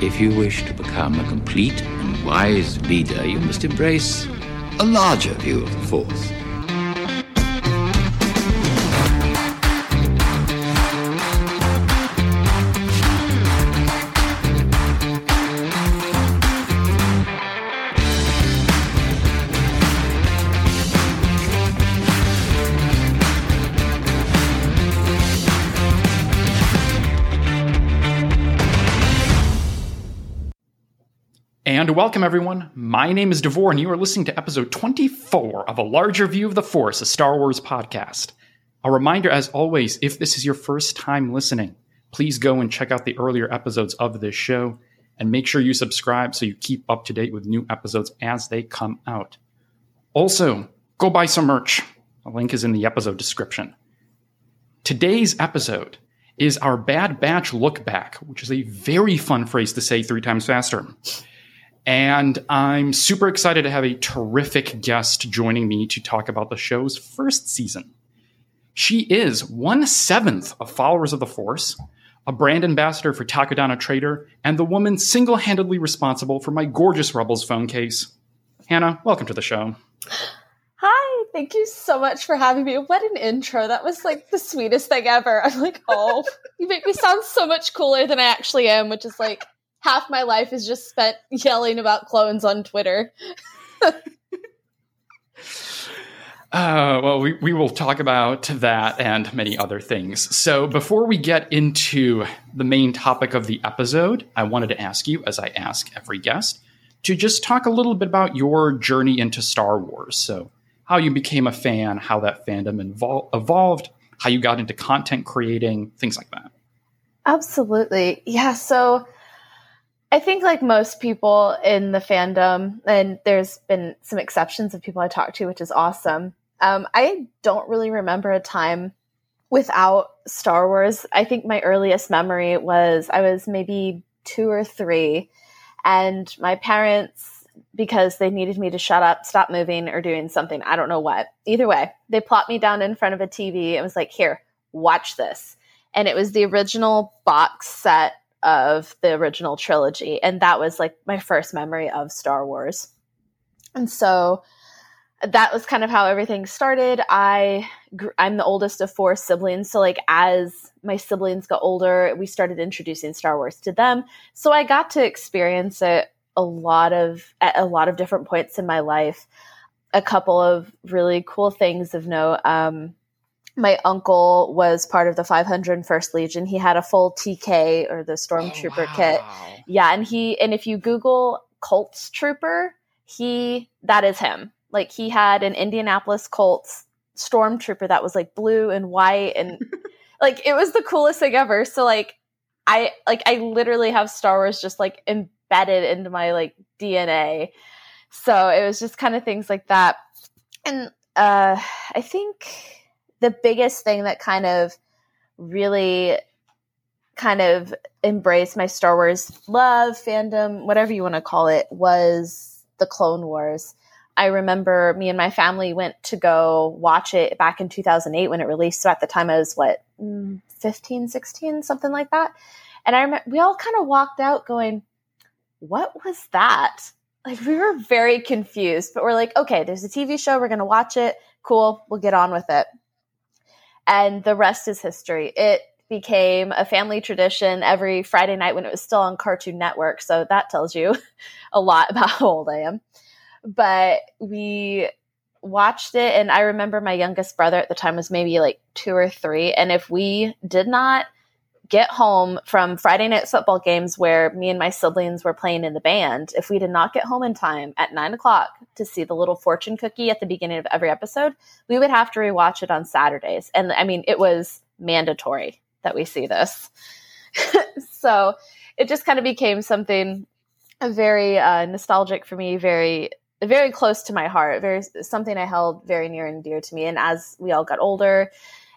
If you wish to become a complete and wise leader, you must embrace a larger view of the Force. Welcome, everyone. My name is Davor, and you are listening to episode 24 of A Larger View of the Force, a Star Wars podcast. A reminder, as always, if this is your first time listening, please go and check out the earlier episodes of this show and make sure you subscribe so you keep up to date with new episodes as they come out. Also, go buy some merch. A link is in the episode description. Today's episode is our Bad Batch look back, which is a very fun phrase to say three times faster. And I'm super excited to have a terrific guest joining me to talk about the show's first season. She is one seventh of Followers of the Force, a brand ambassador for Takodana Trader, and the woman single handedly responsible for my gorgeous Rebels phone case. Hannah, welcome to the show. Hi, thank you so much for having me. What an intro. That was like the sweetest thing ever. I'm like, oh, you make me sound so much cooler than I actually am, which is like half my life is just spent yelling about clones on Twitter. Uh, well, we, we will talk about that and many other things. So, before we get into the main topic of the episode, I wanted to ask you, as I ask every guest, to just talk a little bit about your journey into Star Wars. So, how you became a fan, how that fandom invol- evolved, how you got into content creating, things like that. Absolutely. Yeah. So, I think, like most people in the fandom, and there's been some exceptions of people I talk to, which is awesome. Um, I don't really remember a time without Star Wars. I think my earliest memory was I was maybe two or three, and my parents, because they needed me to shut up, stop moving, or doing something, I don't know what. Either way, they plopped me down in front of a TV and was like, Here, watch this. And it was the original box set of the original trilogy. And that was like my first memory of Star Wars. And so that was kind of how everything started. I I'm the oldest of four siblings, so like as my siblings got older, we started introducing Star Wars to them. So I got to experience it a lot of at a lot of different points in my life. A couple of really cool things of note. Um, my uncle was part of the 501st Legion. He had a full TK or the Stormtrooper oh, wow. kit. Yeah, and he and if you Google Colts Trooper, he that is him. Like he had an Indianapolis Colts Stormtrooper that was like blue and white and like it was the coolest thing ever. So like I like I literally have Star Wars just like embedded into my like DNA. So it was just kind of things like that. And uh I think the biggest thing that kind of really kind of embraced my Star Wars love, fandom, whatever you want to call it, was the Clone Wars. I remember me and my family went to go watch it back in 2008 when it released. So at the time I was what, mm, 15, 16, something like that. And I remember we all kind of walked out going, what was that? Like we were very confused, but we're like, okay, there's a TV show. We're going to watch it. Cool. We'll get on with it and the rest is history. It became a family tradition every Friday night when it was still on Cartoon Network. So that tells you a lot about how old I am. But we watched it, and I remember my youngest brother at the time was maybe like two or three. And if we did not get home from Friday night football games where me and my siblings were playing in the band, if we did not get home in time at nine o'clock to see the little fortune cookie at the beginning of every episode, we would have to rewatch it on Saturdays. And I mean, it was mandatory that we see this. so it just kind of became something very uh, nostalgic for me, very very close to my heart, very something I held very near and dear to me. And as we all got older,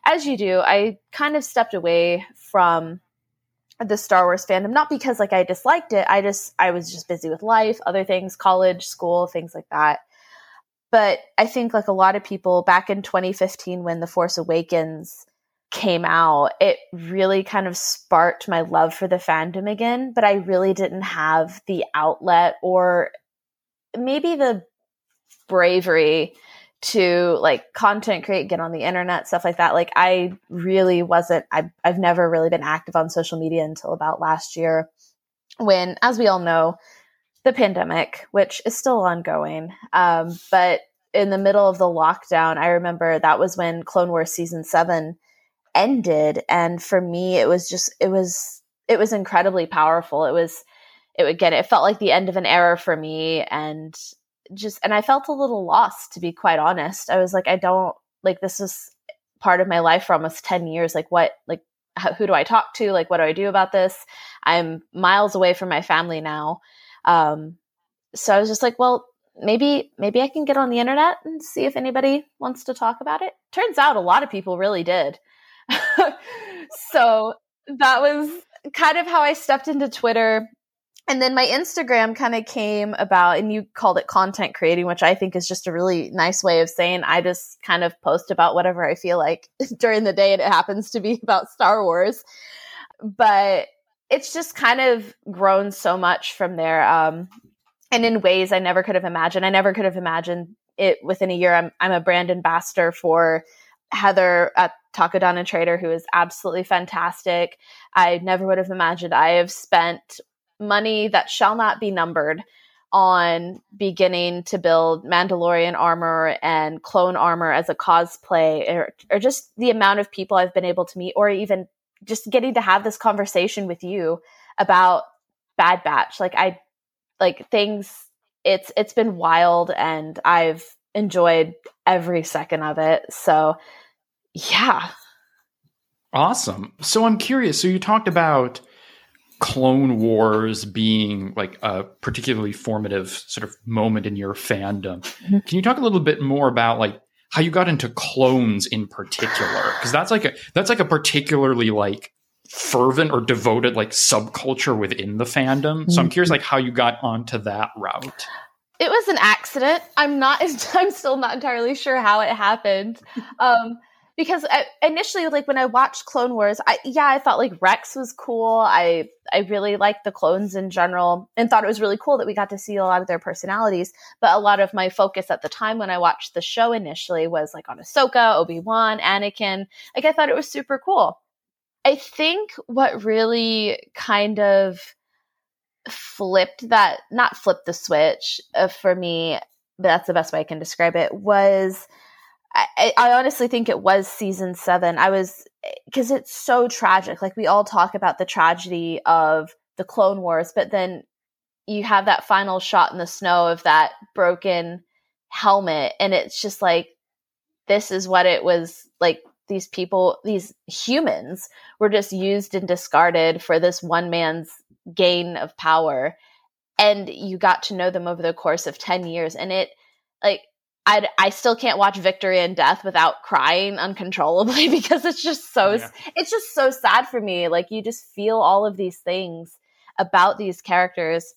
as you do, I kind of stepped away from the Star Wars fandom, not because like I disliked it. I just I was just busy with life, other things, college, school, things like that. But I think like a lot of people back in 2015 when The Force Awakens came out, it really kind of sparked my love for the fandom again, but I really didn't have the outlet or maybe the bravery to like content create, get on the internet, stuff like that. Like I really wasn't I I've never really been active on social media until about last year when as we all know, the pandemic, which is still ongoing. Um, but in the middle of the lockdown, I remember that was when Clone Wars season 7 ended and for me it was just it was it was incredibly powerful it was it would get it felt like the end of an era for me and just and i felt a little lost to be quite honest. I was like i don't like this is part of my life for almost 10 years. Like what like how, who do i talk to? Like what do i do about this? I'm miles away from my family now. Um so i was just like well maybe maybe i can get on the internet and see if anybody wants to talk about it. Turns out a lot of people really did. So that was kind of how I stepped into Twitter. And then my Instagram kind of came about, and you called it content creating, which I think is just a really nice way of saying I just kind of post about whatever I feel like during the day, and it happens to be about Star Wars. But it's just kind of grown so much from there. Um, and in ways I never could have imagined. I never could have imagined it within a year. I'm, I'm a brand ambassador for Heather at Takodana Trader, who is absolutely fantastic. I never would have imagined I have spent money that shall not be numbered on beginning to build Mandalorian armor and clone armor as a cosplay, or, or just the amount of people I've been able to meet, or even just getting to have this conversation with you about Bad Batch. Like I like things it's it's been wild and I've enjoyed every second of it. So yeah. Awesome. So I'm curious. So you talked about Clone Wars being like a particularly formative sort of moment in your fandom. Mm-hmm. Can you talk a little bit more about like how you got into clones in particular? Because that's like a that's like a particularly like fervent or devoted like subculture within the fandom. So I'm curious mm-hmm. like how you got onto that route. It was an accident. I'm not I'm still not entirely sure how it happened. Um because I, initially like when i watched clone wars i yeah i thought like rex was cool. I i really liked the clones in general and thought it was really cool that we got to see a lot of their personalities. But a lot of my focus at the time when i watched the show initially was like on ahsoka obi-wan anakin. Like i thought it was super cool. I think what really kind of flipped that not flipped the switch uh, for me but that's the best way i can describe it was I, I honestly think it was season seven. I was because it's so tragic. Like we all talk about the tragedy of the Clone Wars, but then you have that final shot in the snow of that broken helmet, and it's just like this is what it was like. These people, these humans, were just used and discarded for this one man's gain of power, and you got to know them over the course of ten years, and it like I I still can't watch Victory and Death without crying uncontrollably because it's just so oh, yeah. it's just so sad for me. Like you just feel all of these things about these characters.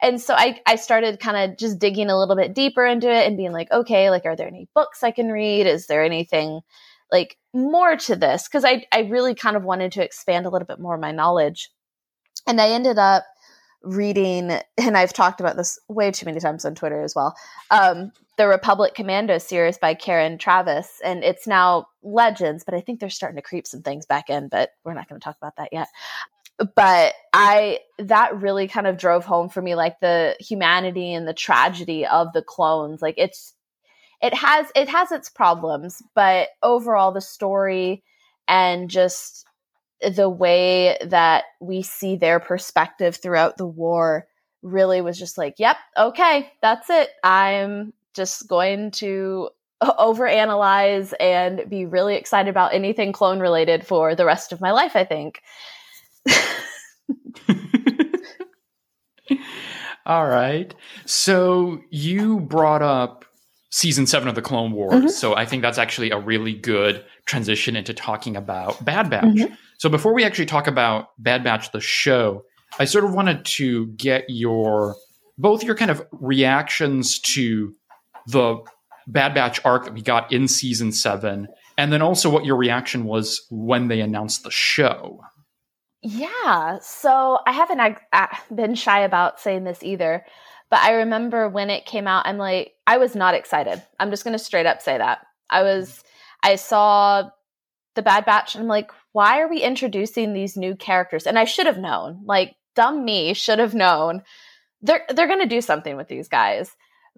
And so I I started kind of just digging a little bit deeper into it and being like, okay, like are there any books I can read? Is there anything like more to this? Cuz I I really kind of wanted to expand a little bit more my knowledge. And I ended up reading, and I've talked about this way too many times on Twitter as well. Um, the Republic Commando series by Karen Traviss, and it's now Legends, but I think they're starting to creep some things back in, but we're not going to talk about that yet. But I, that really kind of drove home for me, like the humanity and the tragedy of the clones. Like it's, it has, it has its problems, but overall the story and just the way that we see their perspective throughout the war really was just like, yep, okay, that's it. I'm just going to overanalyze and be really excited about anything clone related for the rest of my life, I think. All right. So you brought up season seven of the Clone Wars. Mm-hmm. So I think that's actually a really good transition into talking about Bad Batch. Mm-hmm. So before we actually talk about Bad Batch, the show, I sort of wanted to get your both your kind of reactions to the Bad Batch arc that we got in season seven, and then also what your reaction was when they announced the show. Yeah. So I haven't been shy about saying this either. But I remember when it came out, I'm like, I was not excited. I'm just going to straight up say that. I was, I saw the Bad Batch and I'm like, why are we introducing these new characters? And I should have known, like, dumb me should have known they're, they're going to do something with these guys.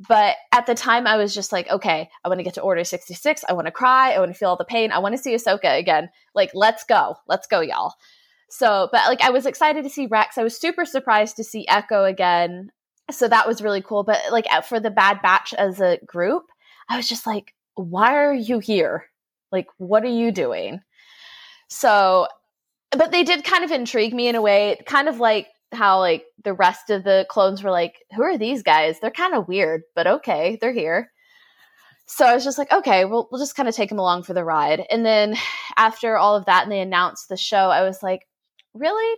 But at the time, I was just like, okay, I want to get to Order 66. I want to cry. I want to feel all the pain. I want to see Ahsoka again. Like, let's go. Let's go, y'all. So, but like, I was excited to see Rex. I was super surprised to see Echo again. So that was really cool. But like, for the Bad Batch as a group, I was just like, why are you here? Like, what are you doing? So, but they did kind of intrigue me in a way, kind of like how like the rest of the clones were like, who are these guys? They're kind of weird, but okay, they're here. So I was just like, okay, we'll, we'll just kind of take them along for the ride. And then after all of that and they announced the show, I was like, really?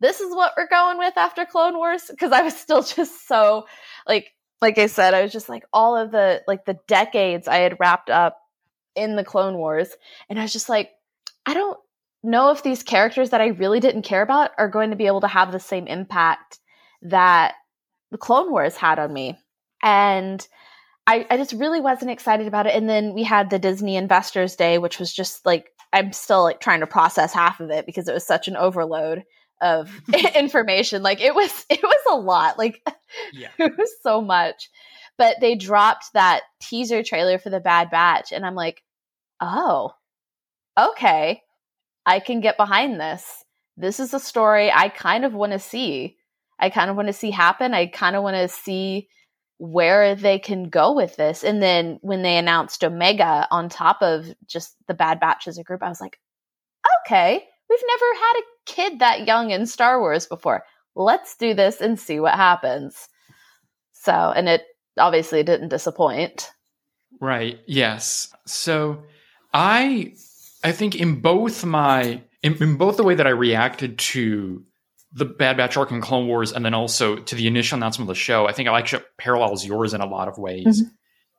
This is what we're going with after Clone Wars? Because I was still just so like like I said, I was just like all of the like the decades I had wrapped up in the Clone Wars. And I was just like, I don't know if these characters that I really didn't care about are going to be able to have the same impact that the Clone Wars had on me. And I, I just really wasn't excited about it. And then we had the Disney Investors Day, which was just like I'm still like trying to process half of it because it was such an overload of information. Like it was it was a lot. Like yeah. it was so much. But they dropped that teaser trailer for the Bad Batch and I'm like, "Oh. Okay. I can get behind this. This is a story I kind of want to see. I kind of want to see happen. I kind of want to see where they can go with this. And then when they announced Omega on top of just the Bad Batch as a group, I was like, okay, we've never had a kid that young in Star Wars before. Let's do this and see what happens. So, and it obviously didn't disappoint. Right. Yes. So I I think in both my in, in both the way that I reacted to the Bad Batch arc in Clone Wars, and then also to the initial announcement of the show, I think I actually parallels yours in a lot of ways. Mm-hmm.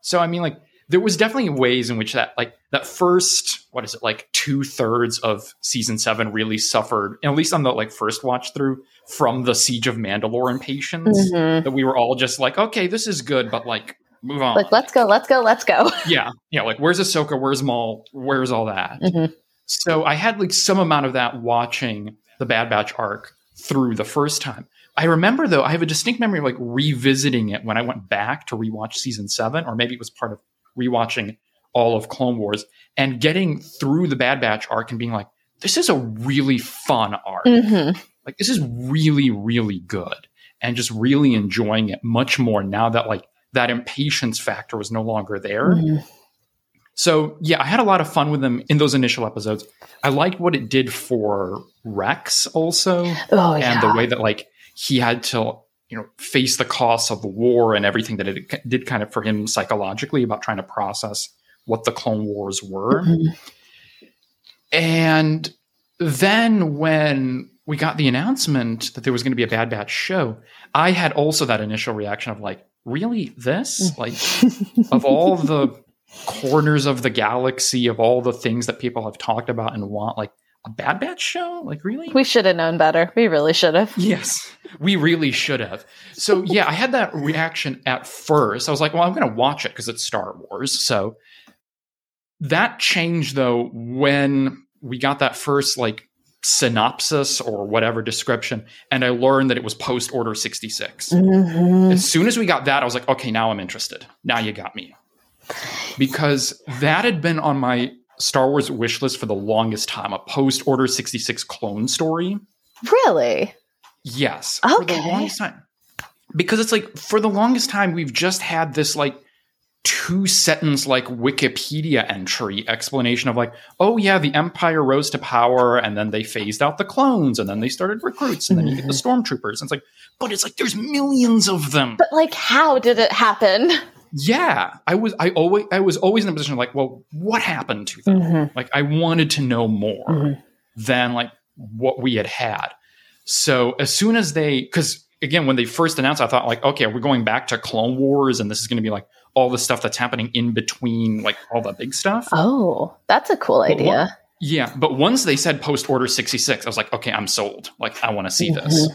So I mean, like there was definitely ways in which that like that first what is it like two thirds of season seven really suffered, at least on the like first watch through from the siege of Mandalore impatience mm-hmm. that we were all just like, okay, this is good, but like move on. Like let's go, let's go, let's go. yeah, yeah. Like where's Ahsoka? Where's Maul? Where's all that? Mm-hmm. So I had like some amount of that watching the Bad Batch arc through the first time. I remember though, I have a distinct memory of like revisiting it when I went back to rewatch season seven, or maybe it was part of rewatching all of Clone Wars and getting through the Bad Batch arc and being like, this is a really fun arc. Mm-hmm. Like this is really, really good. And just really enjoying it much more now that like that impatience factor was no longer there. Mm-hmm. So yeah, I had a lot of fun with them in those initial episodes. I liked what it did for Rex also, oh, and yeah. the way that like he had to you know face the costs of the war and everything that it did kind of for him psychologically about trying to process what the Clone Wars were. Mm-hmm. And then when we got the announcement that there was going to be a Bad Batch show, I had also that initial reaction of like, really this? Like of all the corners of the galaxy of all the things that people have talked about and want, like a Bad Batch show? Like, really? We should have known better. We really should have. Yes, we really should have. So, yeah, I had that reaction at first. I was like, well, I'm going to watch it because it's Star Wars. So, that changed though when we got that first like synopsis or whatever description and i learned that it was post order 66 mm-hmm. as soon as we got that i was like okay now i'm interested now you got me because that had been on my Star Wars wish list for the longest time a post Order 66 clone story. Really? Yes. Okay. For the longest time. Because it's like, for the longest time, we've just had this like two sentence like Wikipedia entry explanation of like, oh yeah, the Empire rose to power and then they phased out the clones and then they started recruits and then you get the mm-hmm. stormtroopers. And it's like, but it's like there's millions of them. But like, how did it happen? yeah i was i always i was always in a position of like well what happened to them mm-hmm. like i wanted to know more mm-hmm. than like what we had had so as soon as they because again, when they first announced, I thought like, okay, we're going back to Clone Wars, and this is going to be like all the stuff that's happening in between, like all the big stuff. Oh, that's a cool idea. Well, yeah, but once they said post Order sixty six, I was like, okay, I'm sold. Like, I want to see mm-hmm. this.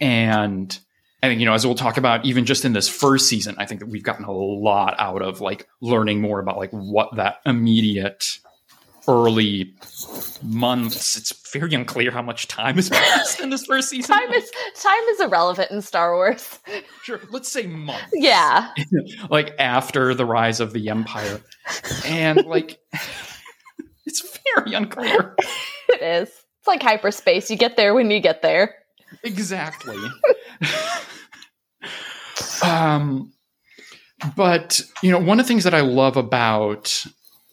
And I think you know, as we'll talk about, even just in this first season, I think that we've gotten a lot out of like learning more about like what that immediate early months. It's very unclear how much time has passed in this first season. Time is time is irrelevant in Star Wars. Sure, let's say months. Yeah, like after the rise of the Empire, and like it's very unclear. it is. It's like hyperspace. You get there when you get there. Exactly. um, but you know, one of the things that I love about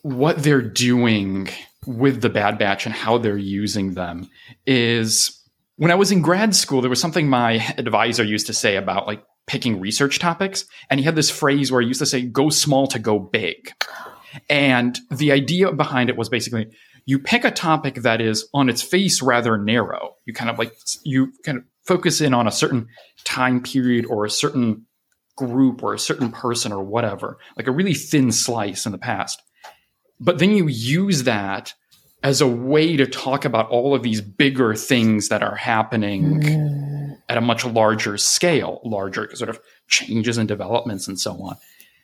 what they're doing with the Bad Batch and how they're using them is when I was in grad school, there was something my advisor used to say about like picking research topics. And he had this phrase where he used to say, go small to go big. And the idea behind it was basically you pick a topic that is on its face rather narrow. You kind of like, you kind of focus in on a certain time period or a certain group or a certain person or whatever, like a really thin slice in the past. But then you use that as a way to talk about all of these bigger things that are happening mm. at a much larger scale, larger sort of changes and developments and so on.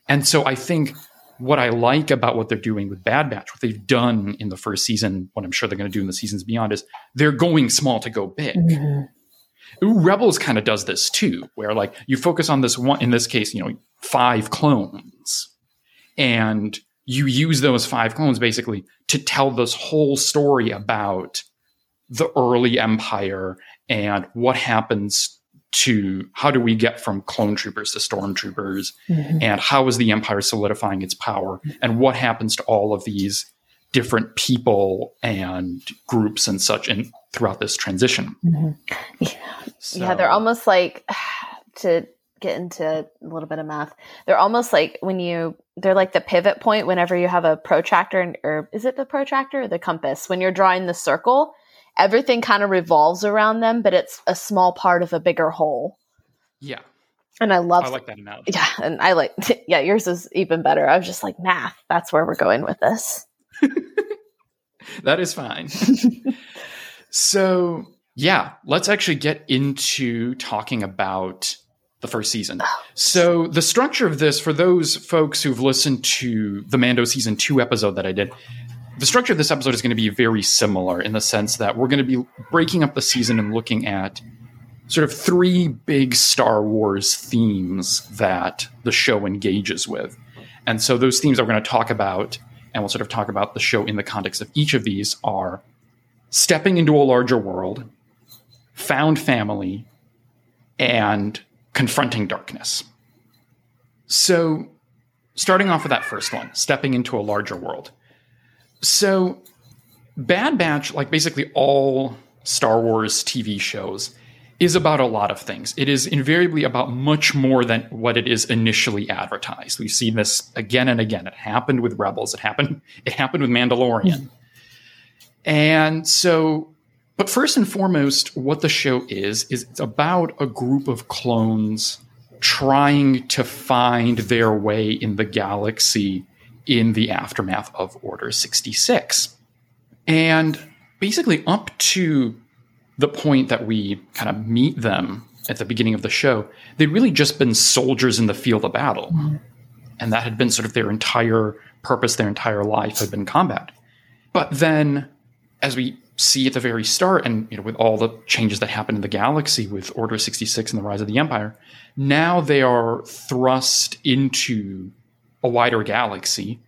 And so I think what I like about what they're doing with Bad Batch, what they've done in the first season, what I'm sure they're going to do in the seasons beyond, is they're going small to go big. Mm-hmm. Rebels kind of does this too, where like you focus on this one, in this case, you know, five clones, and you use those five clones basically to tell this whole story about the early empire and what happens to how do we get from clone troopers to stormtroopers mm-hmm. and how is the empire solidifying its power and what happens to all of these different people and groups and such and throughout this transition mm-hmm. yeah. So, yeah they're almost like to get into a little bit of math. They're almost like when you they're like the pivot point whenever you have a protractor and, or is it the protractor or the compass? When you're drawing the circle everything kind of revolves around them but it's a small part of a bigger whole. Yeah. And i love i like that analogy. Yeah and i like yeah yours is even better. I was just like math that's where we're going with this. That is fine. So yeah let's actually get into talking about the first season. Oh. So the structure of this, for those folks who've listened to the Mando season two episode that I did, the structure of this episode is going to be very similar in the sense that we're going to be breaking up the season and looking at sort of three big Star Wars themes that the show engages with. And so those themes that we're going to talk about, and we'll sort of talk about the show in the context of each of these, are stepping into a larger world, found family, and confronting darkness. So, starting off with that first one, stepping into a larger world. So, Bad Batch, like basically all Star Wars TV shows, is about a lot of things. It is invariably about much more than what it is initially advertised. We've seen this again and again. It happened with Rebels. It happened. It happened with Mandalorian. And so but first and foremost, what the show is, is it's about a group of clones trying to find their way in the galaxy in the aftermath of Order 66. And basically, up to the point that we kind of meet them at the beginning of the show, they'd really just been soldiers in the field of battle. Mm-hmm. And that had been sort of their entire purpose, their entire life had been combat. But then, as we see at the very start, and you know, with all the changes that happened in the galaxy with Order 66 and the rise of the Empire, now they are thrust into a wider galaxy,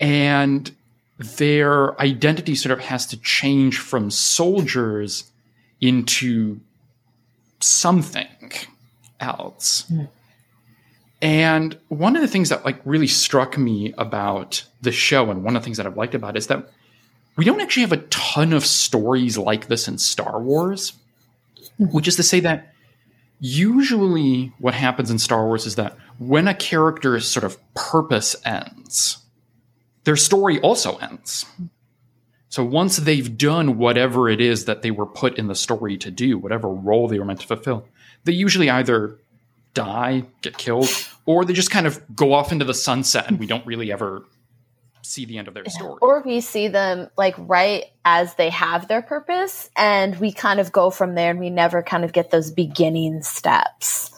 and their identity sort of has to change from soldiers into something else. And one of the things that like really struck me about the show, and one of the things that I've liked about it is that we don't actually have a ton of stories like this in Star Wars, which is to say that usually what happens in Star Wars is that when a character's sort of purpose ends, their story also ends. So once they've done whatever it is that they were put in the story to do, whatever role they were meant to fulfill, they usually either die, get killed, or they just kind of go off into the sunset and we don't really ever see the end of their story. Or we see them like right as they have their purpose and we kind of go from there and we never kind of get those beginning steps.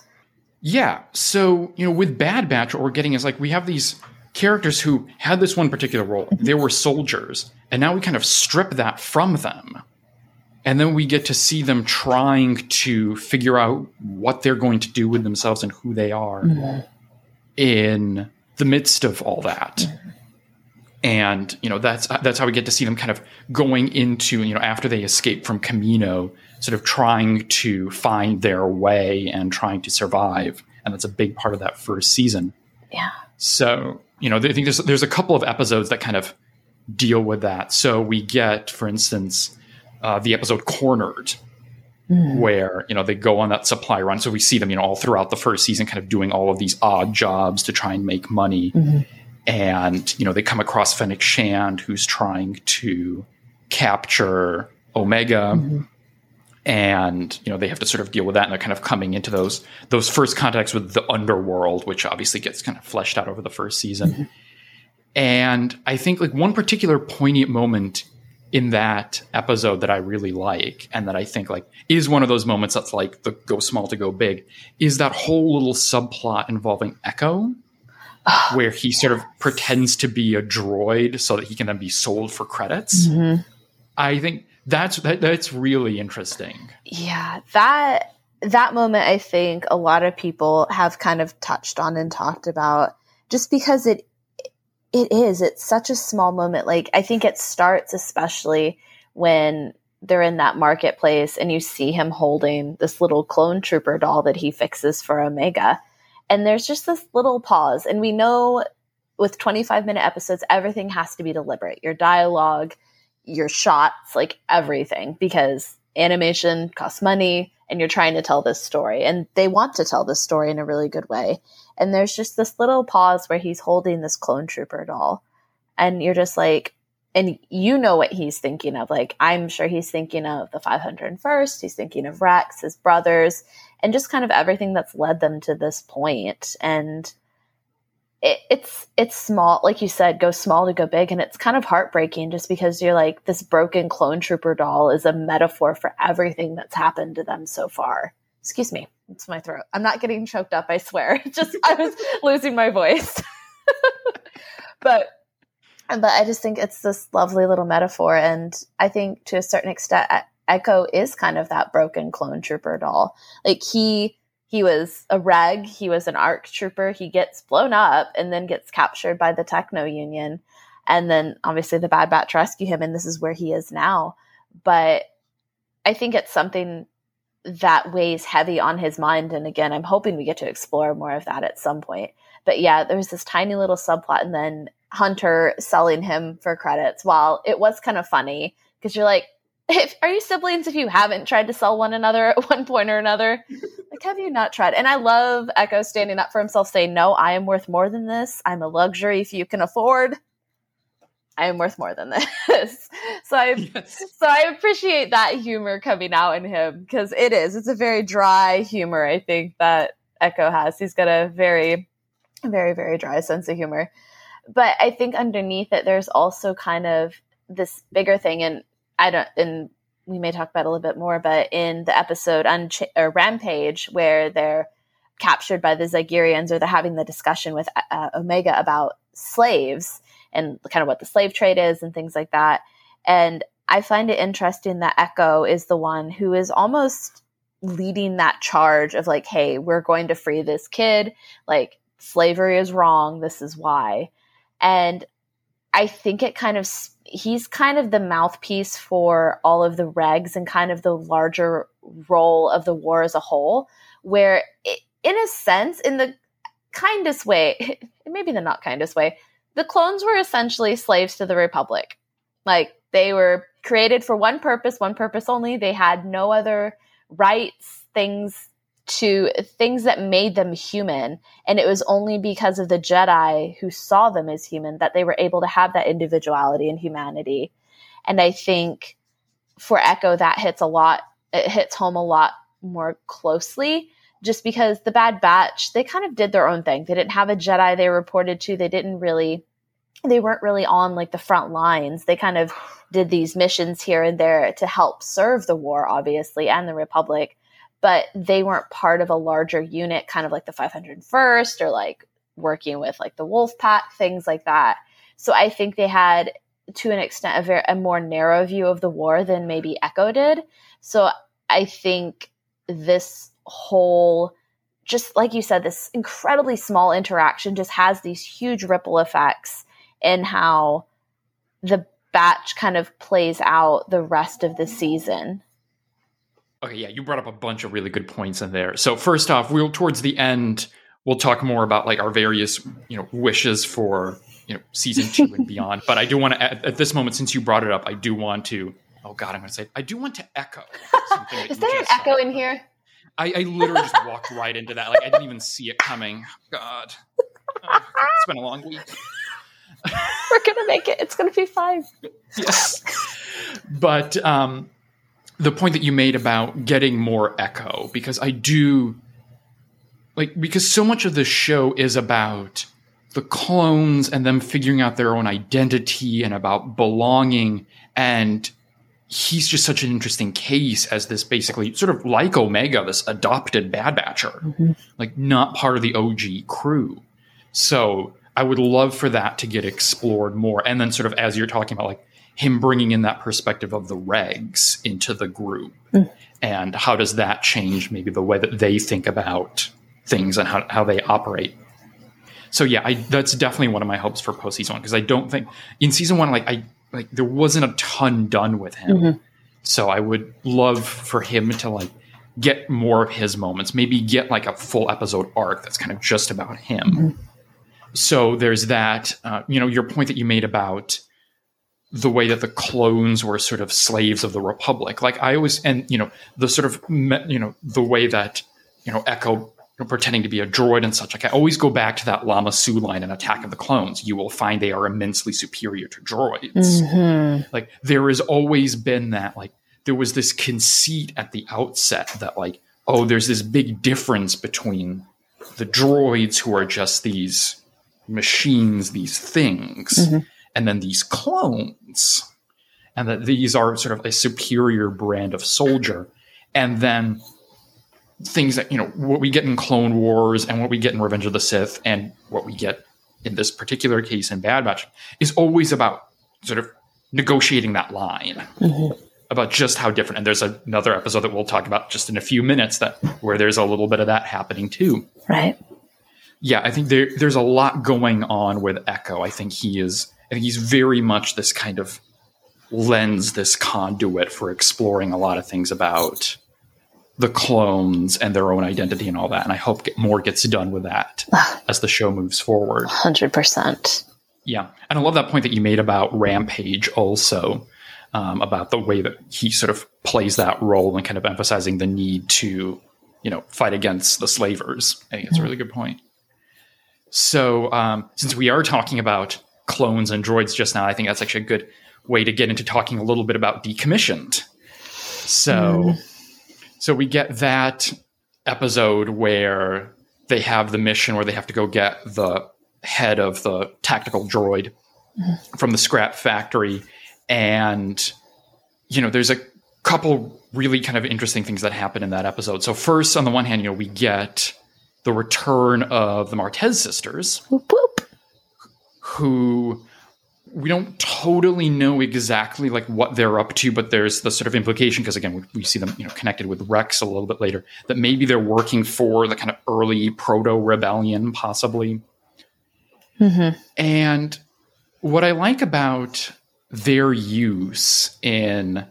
Yeah. So, you know, with Bad Batch, what we're getting is like we have these characters who had this one particular role. Mm-hmm. They were soldiers. And now we kind of strip that from them. And then we get to see them trying to figure out what they're going to do with themselves and who they are mm-hmm. in the midst of all that. Mm-hmm. And you know that's that's how we get to see them kind of going into you know after they escape from Kamino, sort of trying to find their way and trying to survive, and that's a big part of that first season. Yeah. So you know, I think there's there's a couple of episodes that kind of deal with that. So we get, for instance, uh, the episode "Cornered," mm. where you know they go on that supply run. So we see them, you know, all throughout the first season, kind of doing all of these odd jobs to try and make money. Mm-hmm. And you know, they come across Fennec Shand, who's trying to capture Omega. Mm-hmm and you know they have to sort of deal with that and they're kind of coming into those those first contacts with the underworld which obviously gets kind of fleshed out over the first season mm-hmm. and i think like one particular poignant moment in that episode that i really like and that i think like is one of those moments that's like the go small to go big is that whole little subplot involving echo where he sort of pretends to be a droid so that he can then be sold for credits mm-hmm. i think that's that, that's really interesting. Yeah, that that moment I think a lot of people have kind of touched on and talked about just because it it is it's such a small moment like I think it starts especially when they're in that marketplace and you see him holding this little clone trooper doll that he fixes for Omega and there's just this little pause and we know with 25 minute episodes everything has to be deliberate your dialogue your shots, like everything, because animation costs money and you're trying to tell this story. And they want to tell this story in a really good way. And there's just this little pause where he's holding this clone trooper doll. And you're just like, and you know what he's thinking of. Like, I'm sure he's thinking of the 501st, he's thinking of Rex, his brothers, and just kind of everything that's led them to this point. And it, it's it's small, like you said, go small to go big, and it's kind of heartbreaking just because you're like this broken clone trooper doll is a metaphor for everything that's happened to them so far. Excuse me, it's my throat. I'm not getting choked up. I swear. just I was losing my voice, but but I just think it's this lovely little metaphor, and I think to a certain extent, Echo is kind of that broken clone trooper doll. Like he he was a reg, he was an ARC trooper. He gets blown up and then gets captured by the Techno Union. And then obviously the Bad Batch rescue him, and this is where he is now. But I think it's something that weighs heavy on his mind. And again, I'm hoping we get to explore more of that at some point. But yeah, there's this tiny little subplot, and then Hunter selling him for credits. While it was kind of funny because you're like, if, are you siblings if you haven't tried to sell one another at one point or another? like, have you not tried? And I love Echo standing up for himself, saying, No, I am worth more than this. I'm a luxury if you can afford. I am worth more than this. so I yes. so I appreciate that humor coming out in him because it is. It's a very dry humor, I think, that Echo has. He's got a very, very, very dry sense of humor. But I think underneath it, there's also kind of this bigger thing. And I don't, and we may talk about a little bit more, but in the episode on Rampage, where they're captured by the Zygerians or they're having the discussion with uh, Omega about slaves and kind of what the slave trade is and things like that. And I find it interesting that Echo is the one who is almost leading that charge of like, hey, we're going to free this kid. Like, slavery is wrong. This is why. And I think it kind of he's kind of the mouthpiece for all of the regs and kind of the larger role of the war as a whole where it, in a sense in the kindest way maybe the not kindest way the clones were essentially slaves to the republic. Like they were created for one purpose one purpose only. They had no other rights things to things that made them human. And it was only because of the Jedi who saw them as human that they were able to have that individuality and humanity. And I think for Echo, that hits a lot, it hits home a lot more closely just because the Bad Batch, they kind of did their own thing. They didn't have a Jedi they reported to. They didn't really, they weren't really on like the front lines. They kind of did these missions here and there to help serve the war, obviously, and the Republic, but they weren't part of a larger unit, kind of like the 501st or like working with like the Wolf Pack, things like that. So I think they had, to an extent, a, very, a more narrow view of the war than maybe Echo did. So I think this whole just like you said this incredibly small interaction just has these huge ripple effects in how the batch kind of plays out the rest of the season okay yeah you brought up a bunch of really good points in there so first off we'll towards the end we'll talk more about like our various you know wishes for you know season two and beyond but i do want to at, at this moment since you brought it up i do want to oh god i'm going to say i do want to echo is there an echo in here I, I literally just walked right into that. Like I didn't even see it coming. God, oh, it's been a long week. We're gonna make it. It's gonna be fine. yes, but um, the point that you made about getting more echo, because I do like because so much of the show is about the clones and them figuring out their own identity and about belonging and he's just such an interesting case as this basically sort of like Omega, this adopted Bad Batcher, mm-hmm. like not part of the OG crew. So I would love for that to get explored more. And then, sort of as you're talking about, like him bringing in that perspective of the regs into the group, mm. and how does that change maybe the way that they think about things and how, how they operate. So yeah, I, that's definitely one of my hopes for post season one because I don't think in season one, like I like there wasn't a ton done with him. Mm-hmm. So I would love for him to like get more of his moments, maybe get like a full episode arc that's kind of just about him. Mm-hmm. So there's that. Uh, you know, your point that you made about the way that the clones were sort of slaves of the republic. Like I always, and you know, the sort of you know the way that you know Echo know, pretending to be a droid and such. Like I always go back to that Lama Su line in Attack of the Clones. You will find they are immensely superior to droids. Mm-hmm. Like there has always been that. Like there was this conceit at the outset that like, oh, there's this big difference between the droids who are just these machines, these things, mm-hmm. And then these clones, and that these are sort of a superior brand of soldier. And then things that you know what we get in Clone Wars and what we get in Revenge of the Sith and what we get in this particular case in Bad Batch is always about sort of negotiating that line mm-hmm. about just how different. And there's another episode that we'll talk about just in a few minutes that where there's a little bit of that happening too. Right. Yeah, I think there, there's a lot going on with Echo. I think he is. I think he's very much this kind of lens, this conduit for exploring a lot of things about the clones and their own identity and all that. And I hope get, more gets done with that as the show moves forward. 100%. Yeah. And I love that point that you made about Rampage also, um, about the way that he sort of plays that role and kind of emphasizing the need to, you know, fight against the slavers. I think it's a really good point. So, um, since we are talking about clones and droids just now, I think that's actually a good way to get into talking a little bit about decommissioned. So, mm so we get that episode where they have the mission where they have to go get the head of the tactical droid mm-hmm. from the scrap factory and you know there's a couple really kind of interesting things that happen in that episode so first on the one hand you know we get the return of the martez sisters whoop, whoop. Who we don't totally know exactly like what they're up to, but there's the sort of implication because again we, we, see them you know connected with Rex a little bit later that maybe they're working for the kind of early proto rebellion, possibly. Mm-hmm. And what I like about their use in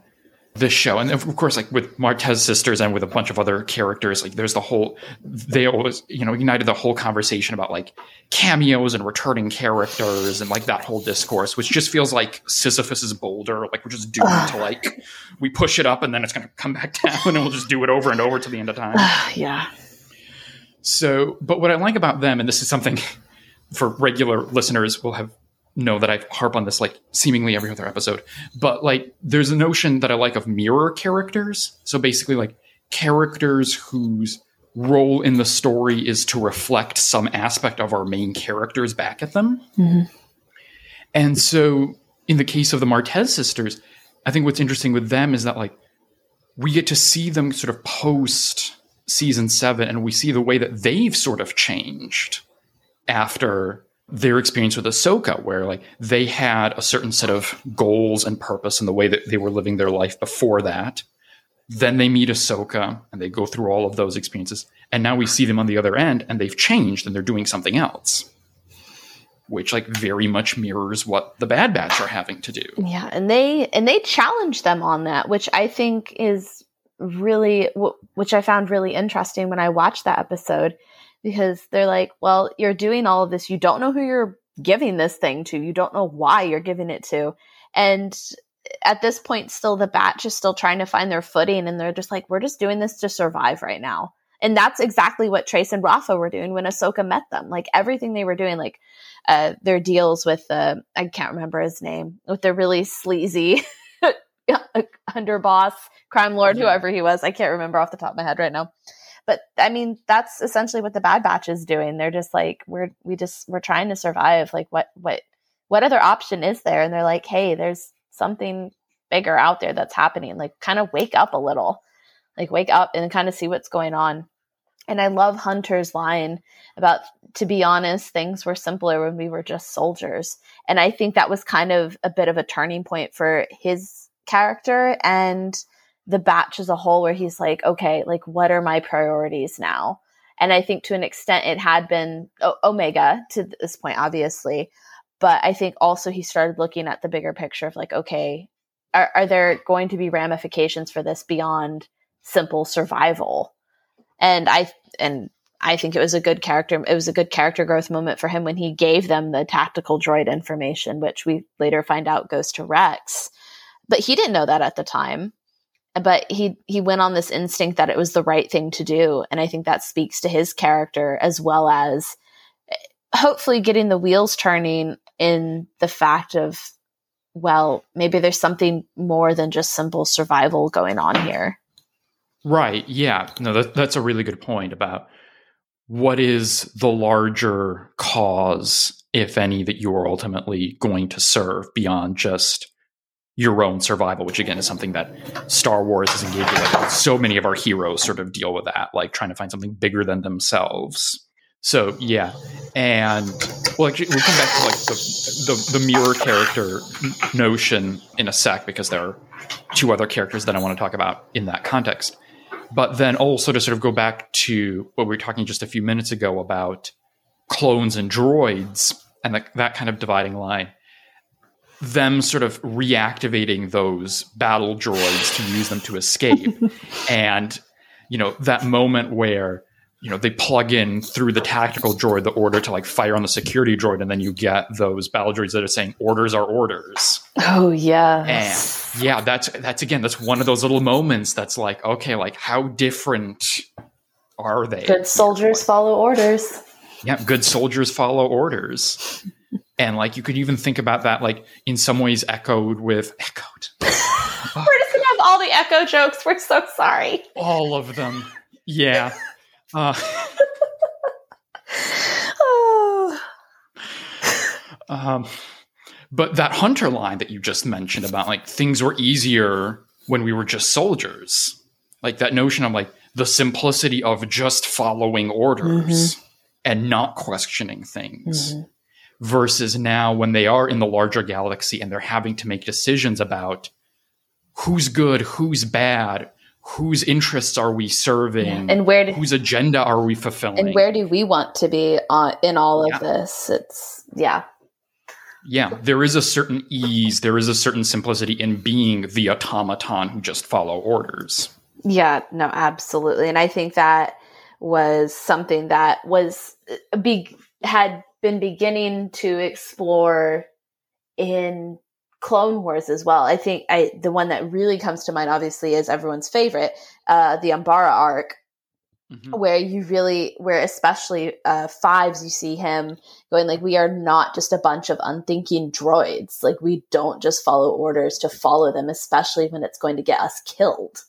the show. And of course like with martez sisters and with a bunch of other characters like there's the whole they always you know ignited the whole conversation about like cameos and returning characters and like that whole discourse which just feels like sisyphus's boulder like we're just doomed uh, to like we push it up and then it's going to come back down and we'll just do it over and over to the end of time. Uh, yeah. So but what i like about them and this is something for regular listeners will have know that I harp on this like seemingly every other episode, but like there's a notion that I like of mirror characters. So basically, like characters whose role in the story is to reflect some aspect of our main characters back at them. Mm-hmm. And so, in the case of the Martez sisters, I think what's interesting with them is that like we get to see them sort of post season seven, and we see the way that they've sort of changed after their experience with Ahsoka, where like they had a certain set of goals and purpose in the way that they were living their life before that. Then they meet Ahsoka and they go through all of those experiences. And now we see them on the other end and they've changed and they're doing something else. Which like very much mirrors what the Bad Batch are having to do. Yeah, and they and they challenge them on that, which I think is really which I found really interesting when I watched that episode because they're like, well, you're doing all of this. You don't know who you're giving this thing to. You don't know why you're giving it to. And at this point, still the batch is still trying to find their footing. And they're just like, we're just doing this to survive right now. And that's exactly what Trace and Rafa were doing when Ahsoka met them. Like everything they were doing, like uh, their deals with the, I can't remember his name, with the really sleazy underboss, crime lord, whoever he was. I can't remember off the top of my head right now but I mean, that's essentially what the Bad Batch is doing. They're just like, we're, we just, we're trying to survive. Like, what, what, what other option is there? And they're like, hey, there's something bigger out there that's happening. Like, kind of wake up a little, like, wake up and kind of see what's going on. And I love Hunter's line about, to be honest, things were simpler when we were just soldiers. And I think that was kind of a bit of a turning point for his character and the batch as a whole where he's like, okay, like what are my priorities now? And I think to an extent it had been o- Omega to this point, obviously. But I think also he started looking at the bigger picture of like, okay, are, are there going to be ramifications for this beyond simple survival? And I, and I think it was a good character. It was a good character growth moment for him when he gave them the tactical droid information, which we later find out goes to Rex. But he didn't know that at the time but he he went on this instinct that it was the right thing to do. And i think that speaks to his character as well as eh, hopefully getting the wheels turning in the fact of well maybe there's something more than just simple survival going on here. Right. Yeah. No that, that's a really good point about what is the larger cause if any that you are ultimately going to serve beyond just your own survival, which again is something that Star Wars is engaged with. So many of our heroes sort of deal with that, like trying to find something bigger than themselves. So yeah, and well, actually, we'll come back to like the, the, the mirror character notion in a sec because there are two other characters that I want to talk about in that context. But then also to sort of go back to what we were talking just a few minutes ago about clones and droids and the, that kind of dividing line them sort of reactivating those battle droids to use them to escape. And you know that moment where you know they plug in through the tactical droid the order to like fire on the security droid and then you get those battle droids that are saying orders are orders. Oh yeah and yeah that's that's again that's one of those little moments that's like okay like how different are they? Good soldiers like, follow orders. Yeah good soldiers follow orders and like you could even think about that like in some ways echoed with echoed. We're just gonna have all the echo jokes. We're so sorry. All of them. Yeah. Uh, um, but that hunter line that you just mentioned about like things were easier when we were just soldiers. Like that notion of like the simplicity of just following orders mm-hmm. and not questioning things. Mm-hmm versus now when they are in the larger galaxy and they're having to make decisions about who's good, who's bad, whose interests are we serving, and where do, whose agenda are we fulfilling, and where do we want to be on, in all of yeah. this? It's yeah. Yeah, there is a certain ease, there is a certain simplicity in being the automaton who just follow orders. Yeah, no, absolutely. And I think that was something that was uh, big had been beginning to explore in Clone Wars as well. I think I the one that really comes to mind, obviously, is everyone's favorite, uh, the Umbara arc, mm-hmm. where you really where especially uh fives you see him going like we are not just a bunch of unthinking droids like we don't just follow orders to follow them especially when it's going to get us killed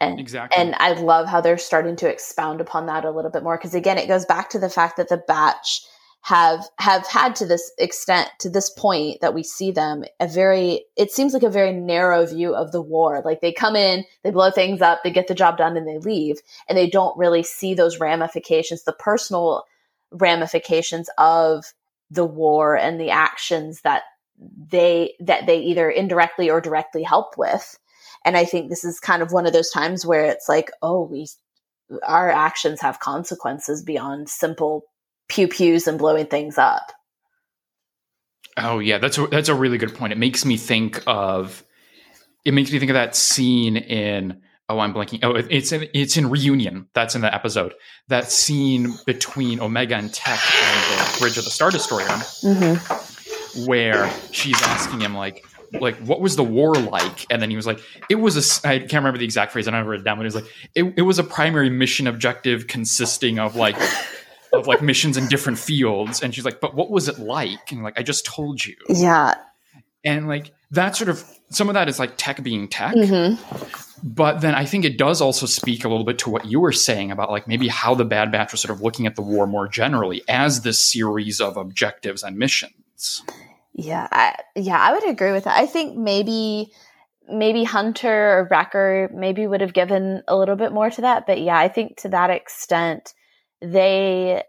and exactly. and I love how they're starting to expound upon that a little bit more because again it goes back to the fact that the batch have have had to this extent to this point that we see them a very it seems like a very narrow view of the war like they come in they blow things up they get the job done and they leave and they don't really see those ramifications the personal ramifications of the war and the actions that they that they either indirectly or directly help with and i think this is kind of one of those times where it's like oh we our actions have consequences beyond simple pew pews and blowing things up. Oh yeah, that's a, that's a really good point. It makes me think of it makes me think of that scene in oh I'm blanking oh it's in it's in reunion that's in the episode that scene between Omega and Tech on the bridge of the Star Destroyer mm-hmm. where she's asking him like like what was the war like? And then he was like it was a i can't remember the exact phrase i don't wrote it down but he was like it, it was a primary mission objective consisting of like of like missions in different fields. And she's like but what was it like? And like i just told you. Yeah. And like that sort of some of that is like tech being tech. Mm-hmm. but then i think it does also speak a little bit to what you were saying about like maybe how the bad batch was sort of looking at the war more generally as this series of objectives and missions yeah I, yeah i would agree with that. I think maybe maybe hunter or wrecker maybe would have given a little bit more to that but yeah i think to that extent they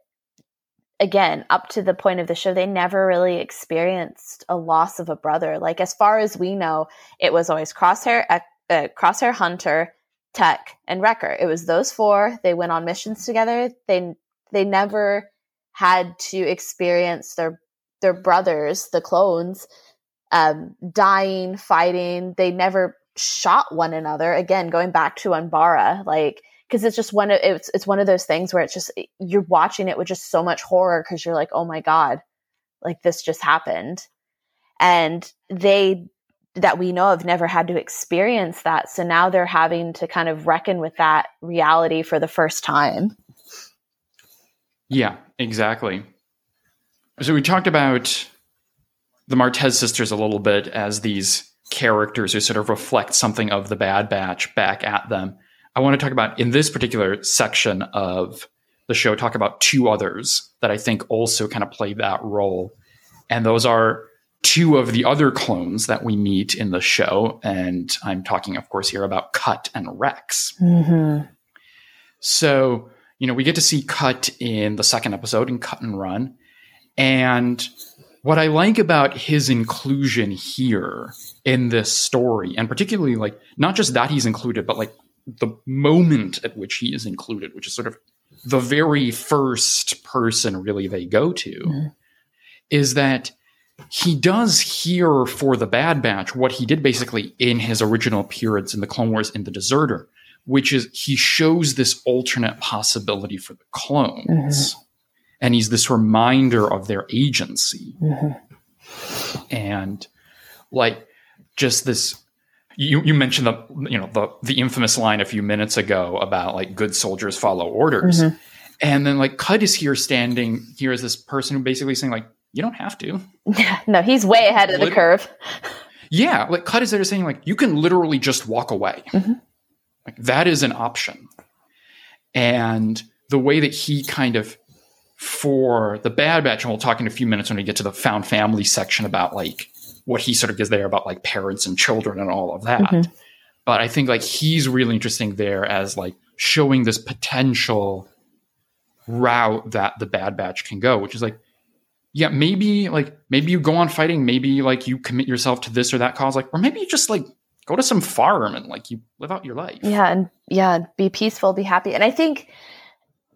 again up to the point of the show they never really experienced a loss of a brother. Like as far as we know it was always crosshair uh, crosshair hunter tech and wrecker. It was those four. They went on missions together. They they never had to experience their their brothers the clones um, dying fighting they never shot one another again going back to Umbara like because it's just one of it's it's one of those things where it's just you're watching it with just so much horror because you're like, oh my god, like this just happened, and they that we know of never had to experience that, so now they're having to kind of reckon with that reality for the first time. Yeah, exactly. So we talked about the Martez sisters a little bit as these characters who sort of reflect something of the Bad Batch back at them. I want to talk about in this particular section of the show, talk about two others that I think also kind of play that role. And those are two of the other clones that we meet in the show. And I'm talking, of course, here about Cut and Rex. Mm-hmm. So, you know, we get to see Cut in the second episode in Cut and Run. And what I like about his inclusion here in this story, and particularly like not just that he's included, but like the moment at which he is included, which is sort of the very first person really they go to, mm-hmm. is that he does hear for the Bad Batch what he did basically in his original appearance in the Clone Wars in the Deserter, which is he shows this alternate possibility for the clones. Mm-hmm. And he's this reminder of their agency. Mm-hmm. And like just this you, you mentioned the you know the the infamous line a few minutes ago about like good soldiers follow orders. Mm-hmm. And then like Cut is here standing here as this person who basically saying like you don't have to. no, he's way ahead of the curve. yeah, like Cut is there saying like you can literally just walk away. Mm-hmm. Like that is an option. And the way that he kind of for the Bad Batch, and we'll talk in a few minutes when we get to the found family section about like what he sort of gives there about like parents and children and all of that. Mm-hmm. But I think like he's really interesting there as like showing this potential route that the Bad Batch can go, which is like, yeah, maybe like maybe you go on fighting, maybe like you commit yourself to this or that cause, like, or maybe you just like go to some farm and like you live out your life. Yeah, and yeah, be peaceful, be happy. And I think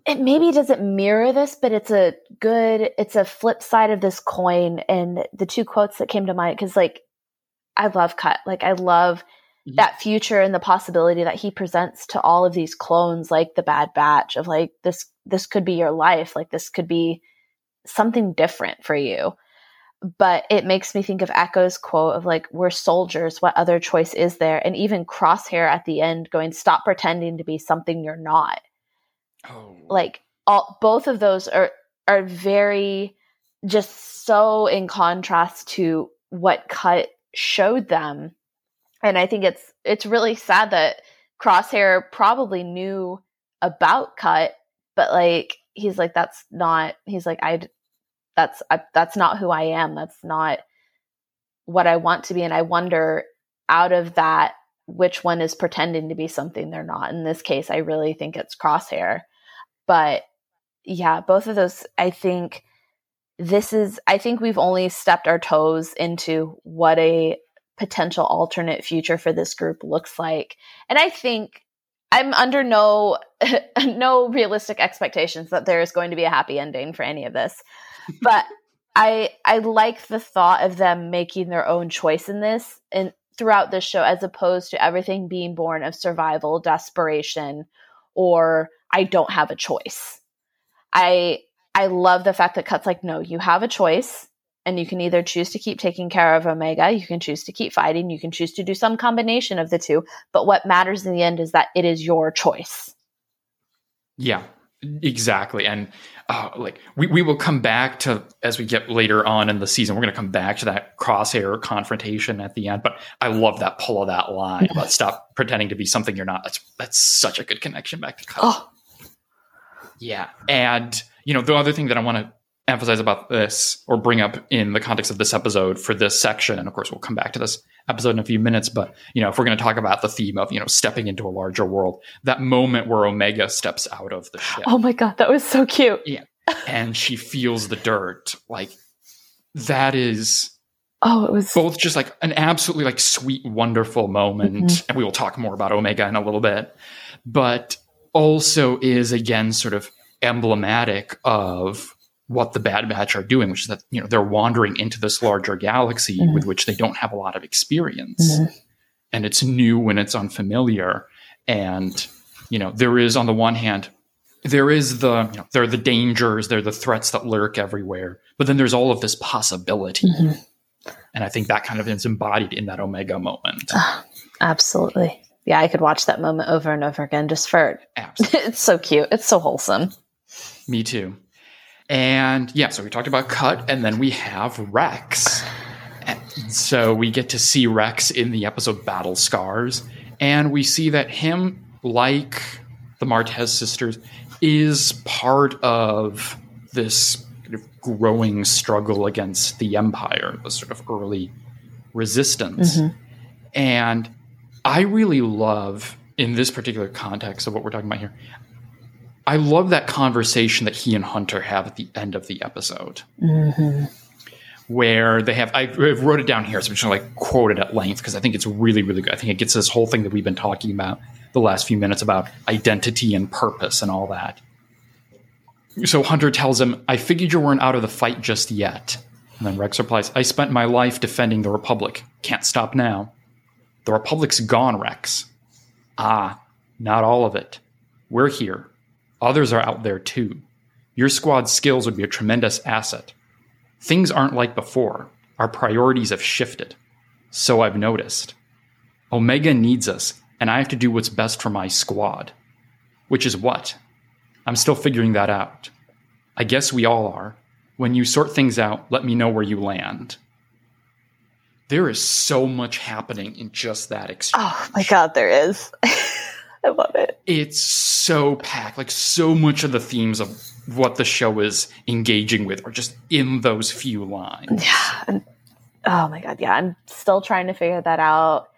it maybe doesn't mirror this, but it's a good, it's a flip side of this coin. And the two quotes that came to mind, because like, I love Cut. Like, I love mm-hmm. that future and the possibility that he presents to all of these clones, like the Bad Batch, of like, this, this could be your life. Like, this could be something different for you. But it makes me think of Echo's quote of like, we're soldiers. What other choice is there? And even Crosshair at the end going, stop pretending to be something you're not Oh. Like all both of those are are very just so in contrast to what cut showed them. And i think it's it's really sad that crosshair probably knew about cut but like he's like that's not he's like i that's I, that's not who i am. That's not what i want to be. And i wonder out of that which one is pretending to be something they're not? In this case i really think it's crosshair but yeah both of those i think this is i think we've only stepped our toes into what a potential alternate future for this group looks like and i think i'm under no no realistic expectations that there is going to be a happy ending for any of this but i i like the thought of them making their own choice in this and throughout this show as opposed to everything being born of survival desperation or i don't have a choice i I love the fact that Cut's like, no, you have a choice and you can either choose to keep taking care of Omega, you can choose to keep fighting, you can choose to do some combination of the two. But what matters in the end is that it is your choice. Yeah, exactly. And uh, like we, we will come back to as we get later on in the season, we're going to come back to that crosshair confrontation at the end. But I love that pull of that line about stop pretending to be something you're not. That's that's such a good connection back to Cut. Oh. Yeah, and you know, the other thing that I want to emphasize about this or bring up in the context of this episode for this section, and of course we'll come back to this episode in a few minutes, but you know, if we're going to talk about the theme of, you know, stepping into a larger world, that moment where Omega steps out of the ship. Oh my god, that was so cute. Yeah. And she feels the dirt. Like that is Oh, it was both just like an absolutely like sweet, wonderful moment. Mm-hmm. And we will talk more about Omega in a little bit, but also is again sort of emblematic of what the Bad Batch are doing, which is that you know they're wandering into this larger galaxy mm-hmm. with which they don't have a lot of experience, mm-hmm. and it's new and it's unfamiliar. And you know there is on the one hand there is the you know, there are the dangers, there are the threats that lurk everywhere, but then there's all of this possibility, mm-hmm. and I think that kind of is embodied in that Omega moment. Uh, absolutely, yeah, I could watch that moment over and over again just for absolutely. it's so cute, it's so wholesome. Me too. And yeah, so we talked about Cut, and then we have Rex. And so we get to see Rex in the episode Battle Scars, and we see that him, like the Martez sisters, is part of this kind of growing struggle against the Empire, the sort of early resistance. Mm-hmm. And I really love, in this particular context of what we're talking about here, I love that conversation that he and Hunter have at the end of the episode. Mm-hmm. Where they have, I wrote it down here, so I'm just gonna like quote it at length because I think it's really, really good. I think it gets this whole thing that we've been talking about the last few minutes about identity and purpose and all that. So Hunter tells him, I figured you weren't out of the fight just yet. And then Rex replies, I spent my life defending the Republic. Can't stop now. The Republic's gone, Rex. Ah, not all of it. We're here. Others are out there too. Your squad's skills would be a tremendous asset. Things aren't like before. Our priorities have shifted. So I've noticed. Omega needs us, and I have to do what's best for my squad. Which is what? I'm still figuring that out. I guess we all are. When you sort things out, let me know where you land. There is so much happening in just that exchange. Oh my god, there is. I love it. It's so packed. Like so much of the themes of what the show is engaging with are just in those few lines. Yeah. Oh my god, yeah. I'm still trying to figure that out.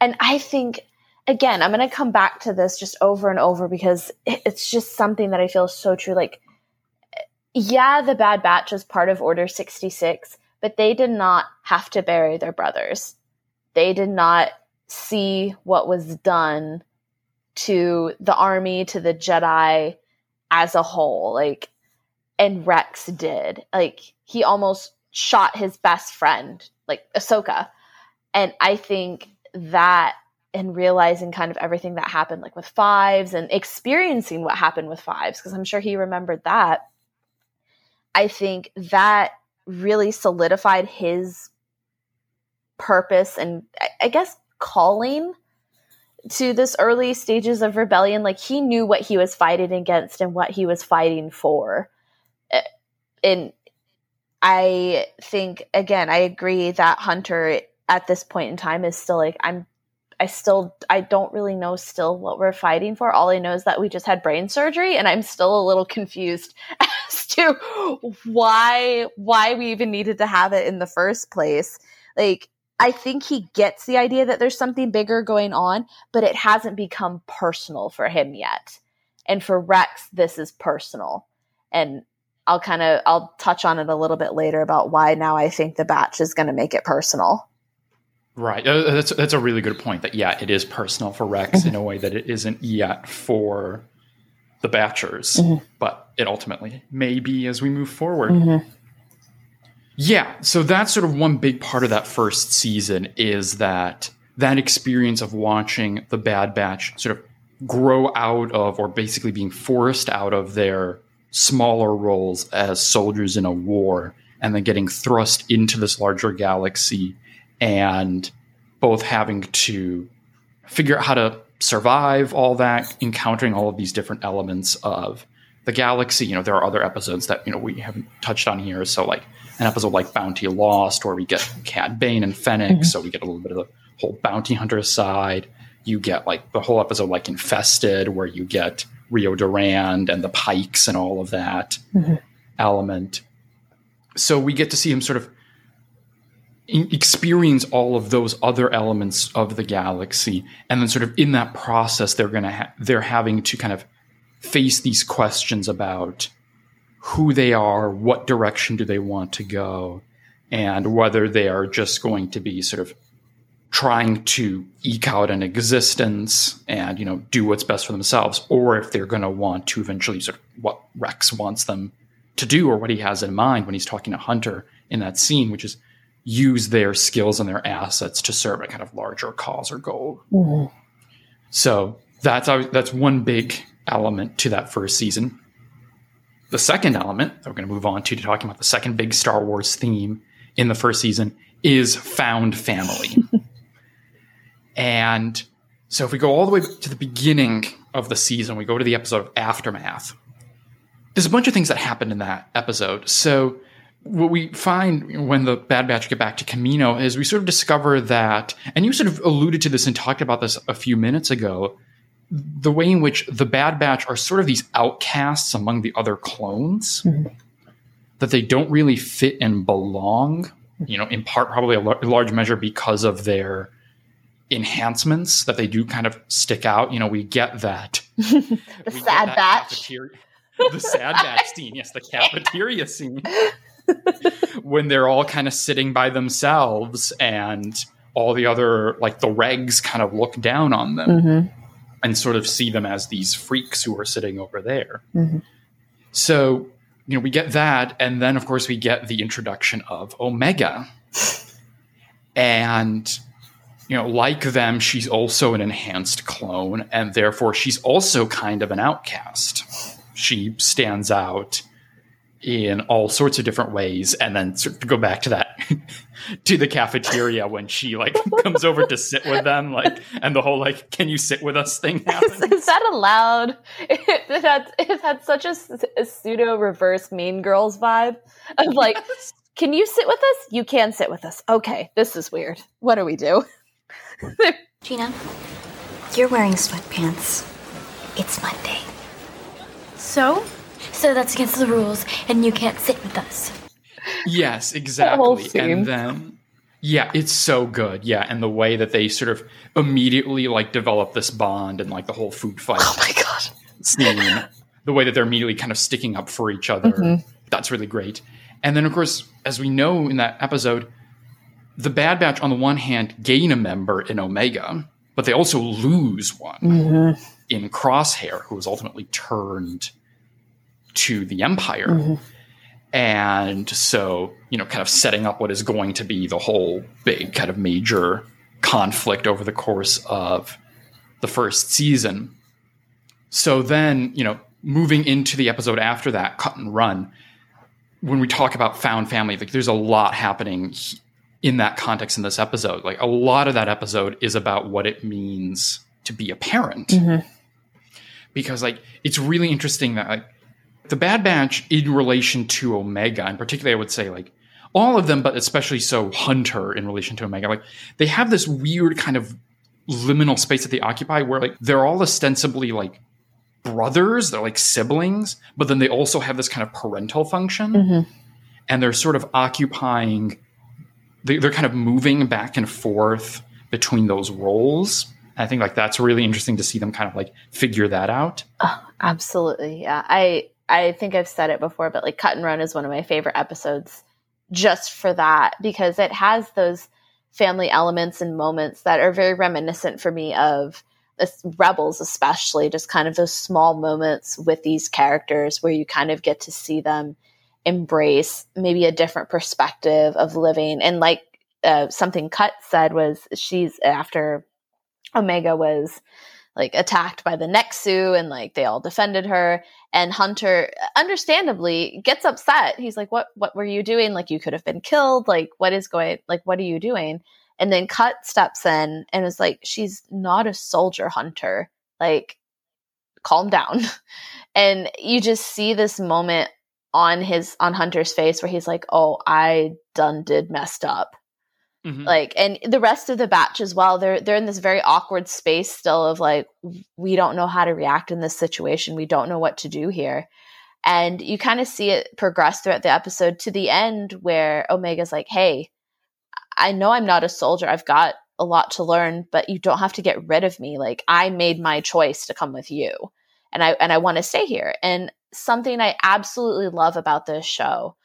And I think again, I'm going to come back to this just over and over because it's just something that I feel so true. Like, yeah, the Bad Batch is part of Order 66, but they did not have to bury their brothers. They did not see what was done to the army, to the Jedi as a whole. Like, and Rex did. Like, he almost shot his best friend, like Ahsoka. And I think that and realizing kind of everything that happened, like with fives and experiencing what happened with fives, because I'm sure he remembered that. I think that really solidified his purpose and I guess calling to this early stages of rebellion, like he knew what he was fighting against and what he was fighting for. Uh, and I think again, I agree that Hunter at this point in time is still like I'm I still I don't really know still what we're fighting for. All I know is that we just had brain surgery and I'm still a little confused as to why why we even needed to have it in the first place. Like I think he gets the idea that there's something bigger going on, but it hasn't become personal for him yet. And for Rex this is personal. And I'll kind of I'll touch on it a little bit later about why now I think the batch is going to make it personal. Right. Uh, that's that's a really good point. That yeah, it is personal for Rex in a way that it isn't yet for the Batchers, mm-hmm. but it ultimately may be as we move forward. Mm-hmm. Yeah. So that's sort of one big part of that first season is that that experience of watching the Bad Batch sort of grow out of, or basically being forced out of their smaller roles as soldiers in a war, and then getting thrust into this larger galaxy and both having to figure out how to survive all that, encountering all of these different elements of the galaxy. You know, there are other episodes that, you know, we haven't touched on here. So, like an episode like Bounty Lost, where we get Cad Bane and Fennec. Mm-hmm. So, we get a little bit of the whole bounty hunter side. You get like the whole episode like Infested, where you get Rio Durand and the Pikes and all of that mm-hmm. element. So, we get to see him sort of experience all of those other elements of the galaxy. And then sort of in that process they're going to ha- they're having to kind of face these questions about who they are what direction do they want to go and whether they are just going to be sort of trying to eke out an existence and you know do what's best for themselves or if they're going to want to eventually sort of what Rex wants them to do or what he has in mind when he's talking to Hunter in that scene which is use their skills and their assets to serve a kind of larger cause or goal. Mm-hmm. So that's that's one big element to that first season. The second element that we're going to move on to, to talking about the second big Star Wars theme in the first season is found family. and so if we go all the way to the beginning of the season, we go to the episode of Aftermath. There's a bunch of things that happened in that episode. So what we find when the Bad Batch get back to Kamino is we sort of discover that, and you sort of alluded to this and talked about this a few minutes ago, the way in which the Bad Batch are sort of these outcasts among the other clones, mm-hmm. that they don't really fit and belong, you know, in part probably a, l- large measure because of their enhancements that they do kind of stick out. You know, we get that. the sad that batch. the sad batch scene, yes, the cafeteria scene when they're all kind of sitting by themselves and all the other like the regs kind of look down on them mm-hmm. and sort of see them as these freaks who are sitting over there. Mm-hmm. So, you know, we get that and then of course we get the introduction of Omega. and you know, like them, she's also an enhanced clone and therefore she's also kind of an outcast. She stands out in all sorts of different ways and then sort of go back to that to the cafeteria when she like comes over to sit with them like and the whole like can you sit with us? thing happens. Is, is that allowed? It, it, had it had such a, a, pseudo reverse mean girls vibe of like yes. can you sit with us? You can sit with us. Okay this is weird. What do we do? Gina you're wearing sweatpants. It's monday. So so that's against the rules, and you can't sit with us. Yes, exactly. And then yeah, it's so good. Yeah, and the way that they sort of immediately like develop this bond and like the whole food fight. Oh my god. Scene, the way that they're immediately kind of sticking up for each other. Mm-hmm. That's really great. And then of course, as we know in that episode, the Bad Batch on the one hand gain a member in Omega, but they also lose one mm-hmm. in Crosshair, who was ultimately turned to the empire. Mm-hmm. And so, you know, kind of setting up what is going to be the whole big kind of major conflict over the course of the first season. So then, you know, moving into the episode after that, Cut and Run, when we talk about found family, like there's a lot happening in that context in this episode. Like a lot of that episode is about what it means to be a parent. Mm-hmm. Because like it's really interesting that like the Bad Batch in relation to Omega, and particularly I would say like all of them, but especially so Hunter in relation to Omega, like they have this weird kind of liminal space that they occupy where like they're all ostensibly like brothers, they're like siblings, but then they also have this kind of parental function. Mm-hmm. And they're sort of occupying, they, they're kind of moving back and forth between those roles. I think like that's really interesting to see them kind of like figure that out. Oh, absolutely. Yeah. I I think I've said it before, but like Cut and Run is one of my favorite episodes just for that because it has those family elements and moments that are very reminiscent for me of rebels especially just kind of those small moments with these characters where you kind of get to see them embrace maybe a different perspective of living. And like uh, something cut said was she's after omega was like attacked by the next nexu and like they all defended her and hunter understandably gets upset he's like what what were you doing like you could have been killed like what is going like what are you doing and then Cut steps in and is like, she's not a soldier hunter. Like, calm down. and you just see this moment on his on Hunter's face where he's like, "Oh, I done did messed up." Mm-hmm. Like, and the rest of the batch as well. They're they're in this very awkward space still of like, we don't know how to react in this situation. We don't know what to do here. And you kind of see it progress throughout the episode to the end where Omega's like, "Hey, I know I'm not a soldier. I've got a lot to learn, but you don't have to get rid of me. Like I made my choice to come with you. And I and I want to stay here. And something I absolutely love about this show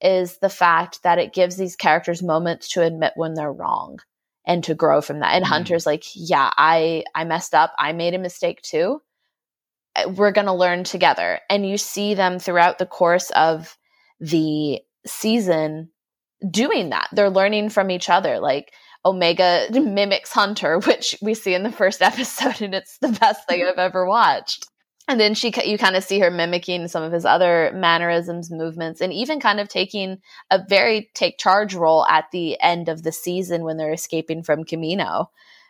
is the fact that it gives these characters moments to admit when they're wrong and to grow from that. And mm. Hunter's like, "Yeah, I I messed up. I made a mistake too. Uh, we're going to learn together." And you see them throughout the course of the season doing that. They're learning from each other. Like Omega mimics Hunter, which we see in the first episode, and it's the best thing I've ever watched. And then she, you kind of see her mimicking some of his other mannerisms, movements, and even kind of taking a very take charge role at the end of the season when they're escaping from Kamino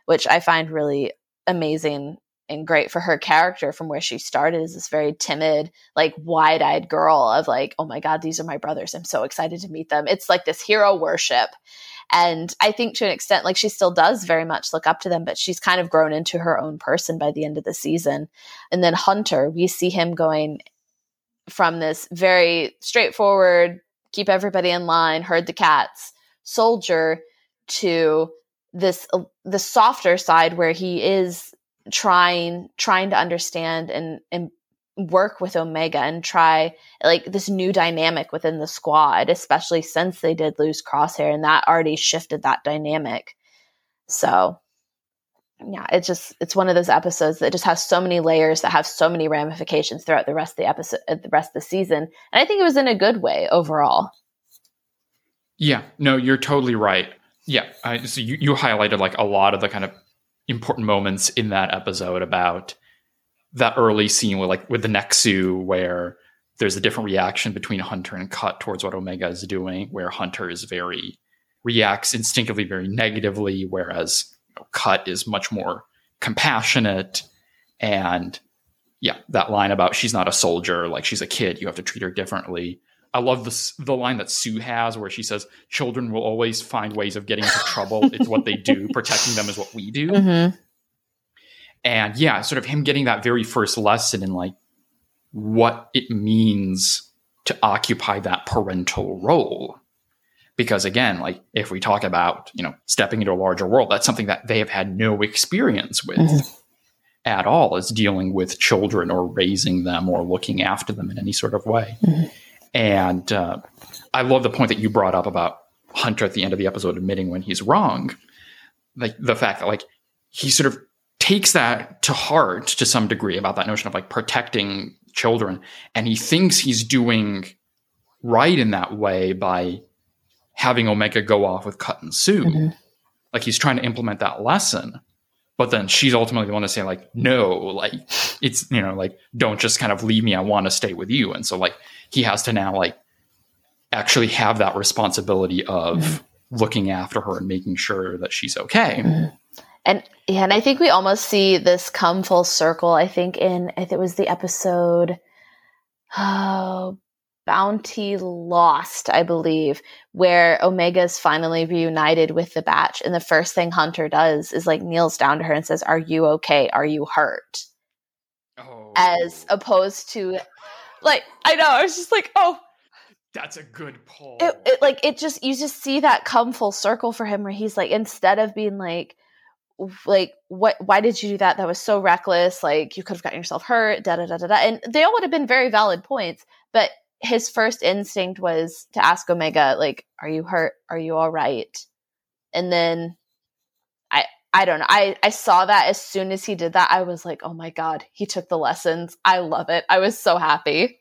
which I find really amazing and great for her character from where she started is this very timid, like wide eyed girl of like, oh my God, these are my brothers. I'm so excited to meet them. It's like this hero worship. And I think to an extent, like she still does very much look up to them, but she's kind of grown into her own person by the end of the season. And then Hunter, we see him going from this very straightforward, keep everybody in line, herd the cats soldier to this uh, the softer side where he is trying trying to understand and and work with Omega and try like this new dynamic within the squad, especially since they did lose Crosshair and that already shifted that dynamic. So yeah, it's just it's one of those episodes that just has so many layers that have so many ramifications throughout the rest of the episode uh, the rest of the season. And I think it was in a good way overall. Yeah, no, you're totally right. Yeah, so you, you highlighted like a lot of the kind of important moments in that episode about that early scene with like with the Nexu where there's a different reaction between Hunter and Cut towards what Omega is doing, where Hunter is very reacts instinctively very negatively, whereas you know, Cut is much more compassionate and yeah, that line about she's not a soldier, like she's a kid, you have to treat her differently. I love this the line that Suu has where she says, "Children will always find ways of getting into trouble. it's what they do. Protecting them is what we do." Mm-hmm. And yeah, sort of him getting that very first lesson in like what it means to occupy that parental role. Because again, like if we talk about you know stepping into a larger world, that's something that they have had no experience with. Mm-hmm. At all, is dealing with children or raising them or looking after them in any sort of way. Mm-hmm and uh, I love the point that you brought up about Hunter at the end of the episode admitting when he's wrong. Like the fact that like he sort of takes that to heart to some degree about that notion of like protecting children, and he thinks he's doing right in that way by having Omega go off with Cut and Suu. Mm-hmm. Like he's trying to implement that lesson. But then she's ultimately the one to say, like, no, like it's you know, like, don't just kind of leave me. I want to stay with you. And so like he has to now like actually have that responsibility of mm-hmm. looking after her and making sure that she's okay. Mm-hmm. And yeah, and I think we almost see this come full circle. I think in I think it was the episode oh, Bounty Lost, I believe, where Omega is finally reunited with the batch. And the first thing Hunter does is like kneels down to her and says, Are you okay? Are you hurt? Oh. As opposed to like I know, I was just like, oh that's a good pull. It, it like it just you just see that come full circle for him where he's like instead of being like like what why did you do that? That was so reckless like you could have gotten yourself hurt da da da da da. And they all would have been very valid points but his first instinct was to ask omega like are you hurt? Are you all right? And then i i don't know i i saw that as soon as he did that i was like oh my god he took the lessons. I love it. I was so happy.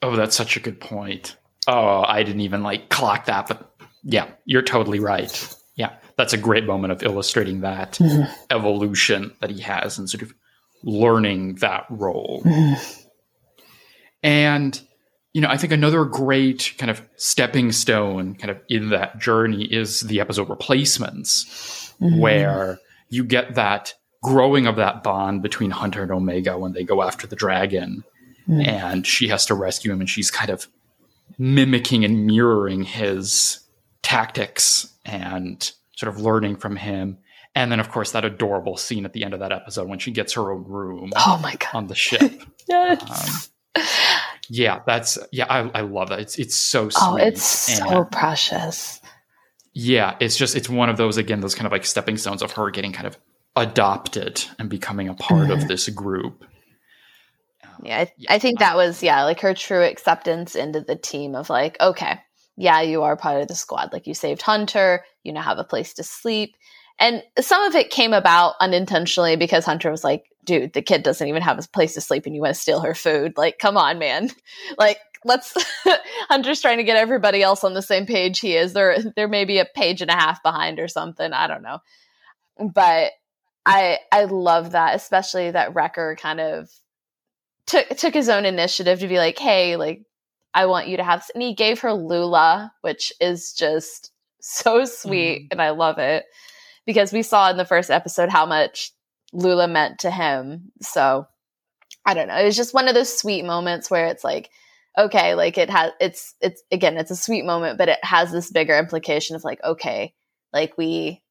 Oh that's such a good point. Oh i didn't even like clock that but yeah you're totally right. Yeah that's a great moment of illustrating that mm-hmm. evolution that he has and sort of learning that role. Mm-hmm. And you know, I think another great kind of stepping stone kind of in that journey is the episode replacements, mm-hmm. where you get that growing of that bond between Hunter and Omega when they go after the dragon mm. and she has to rescue him and she's kind of mimicking and mirroring his tactics and sort of learning from him. And then, of course, that adorable scene at the end of that episode when she gets her own room. Oh my god! On the ship. yes. Um, yeah, that's yeah. I, I love that. It's it's so sweet. Oh, it's so precious. Yeah, it's just it's one of those again those kind of like stepping stones of her getting kind of adopted and becoming a part mm-hmm. of this group. Um, yeah, I, yeah, I think that was yeah like her true acceptance into the team of like okay yeah, you are part of the squad. Like you saved Hunter, you now have a place to sleep. And some of it came about unintentionally because Hunter was like, dude, the kid doesn't even have a place to sleep and you want to steal her food. Like, come on, man. Like, let's Hunter's trying to get everybody else on the same page he is. There there may be a page and a half behind or something. I don't know. But I I love that, especially that Wrecker kind of took took his own initiative to be like, hey, like I want you to have. And he gave her Lula, which is just so sweet. Mm. And I love it because we saw in the first episode how much Lula meant to him. So I don't know. It was just one of those sweet moments where it's like, okay, like it has, it's, it's, again, it's a sweet moment, but it has this bigger implication of like, okay, like we,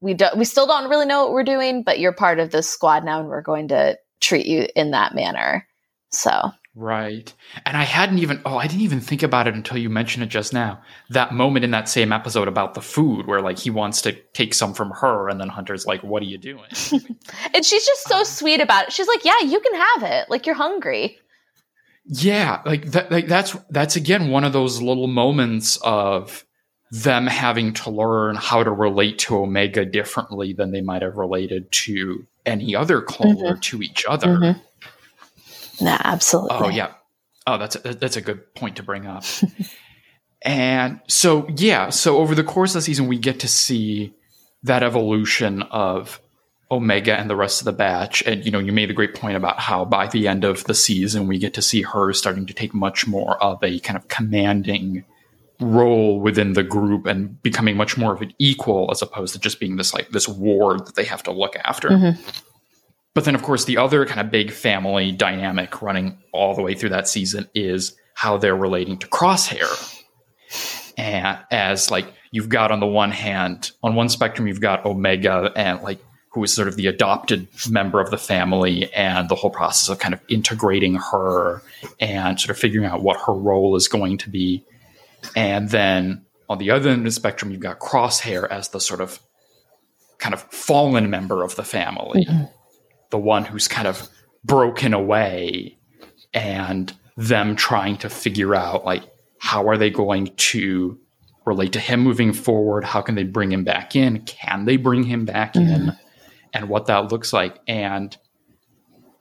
we don't, we still don't really know what we're doing, but you're part of this squad now and we're going to treat you in that manner. So Right. And I hadn't even, oh, I didn't even think about it until you mentioned it just now. That moment in that same episode about the food where like he wants to take some from her and then Hunter's like, what are you doing? and she's just so um, sweet about it. She's like, yeah, you can have it. Like you're hungry. Yeah. Like, that, like that's, that's again one of those little moments of them having to learn how to relate to Omega differently than they might have related to any other clone mm-hmm. or to each other. Mm-hmm Nah, absolutely. Oh yeah. Oh, that's a, that's a good point to bring up. and so yeah, so over the course of the season, we get to see that evolution of Omega and the rest of the batch. And you know, you made a great point about how by the end of the season, we get to see her starting to take much more of a kind of commanding role within the group and becoming much more of an equal as opposed to just being this like this ward that they have to look after. Mm-hmm. But then, of course, the other kind of big family dynamic running all the way through that season is how they're relating to Crosshair. And as like you've got on the one hand, on one spectrum, you've got Omega and like who is sort of the adopted member of the family and the whole process of kind of integrating her and sort of figuring out what her role is going to be. And then on the other end of the spectrum, you've got Crosshair as the sort of kind of fallen member of the family. Mm-hmm the one who's kind of broken away and them trying to figure out like how are they going to relate to him moving forward? How can they bring him back in? Can they bring him back mm-hmm. in and what that looks like. And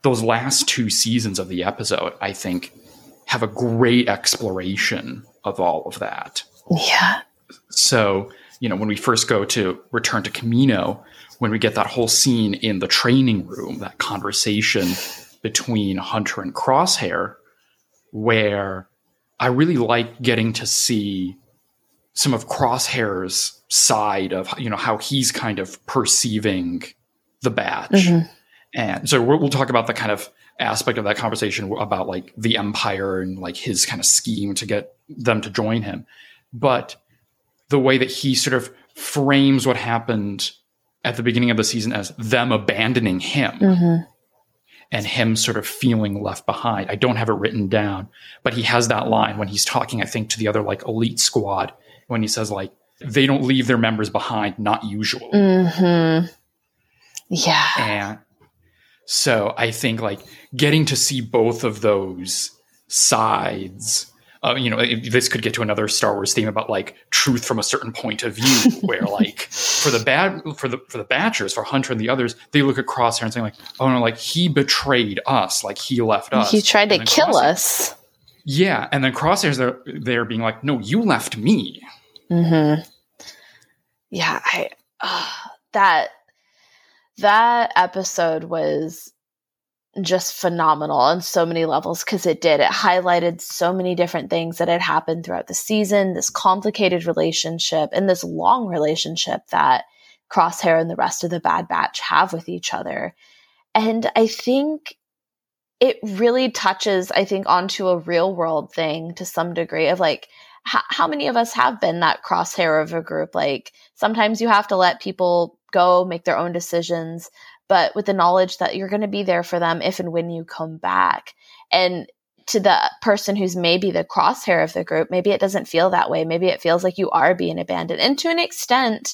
those last two seasons of the episode i think have a great exploration of all of that. Yeah. So you know when we first go to return to Kamino when we get that whole scene in the training room, that conversation between Hunter and Crosshair, where I really like getting to see some of Crosshair's side of you know how he's kind of perceiving the batch, Mhm. and so we'll, we'll talk about the kind of aspect of that conversation about like the Empire and like his kind of scheme to get them to join him, but the way that he sort of frames what happened at the beginning of the season as them abandoning him Mhm. and him sort of feeling left behind. I don't have it written down, but he has that line when he's talking, I think, to the other like elite squad when he says like they don't leave their members behind, not usual. Mhm. Yeah. And so I think like getting to see both of those sides. Uh, you know, it- this could get to another Star Wars theme about like truth from a certain point of view, where like for the bad for the for the Batchers, for Hunter and the others, they look at Crosshair and saying like, "Oh no, like he betrayed us, like he left us." He tried to kill Crosshair- us. Yeah, and then Crosshair's there, there being like, "No, you left me." hmm Yeah, I uh, that that episode was just phenomenal on so many levels because it did. It highlighted so many different things that had happened throughout the season, this complicated relationship and this long relationship that Crosshair and the rest of the Bad Batch have with each other. And I think it really touches, I think, onto a real world thing to some degree of like, how, many of us have been that crosshair of a group? Like sometimes you have to let people go, make their own decisions, but with the knowledge that you're going to be there for them if and when you come back. And to the person who's maybe the crosshair of the group, maybe it doesn't feel that way. Maybe it feels like you are being abandoned. And to an extent,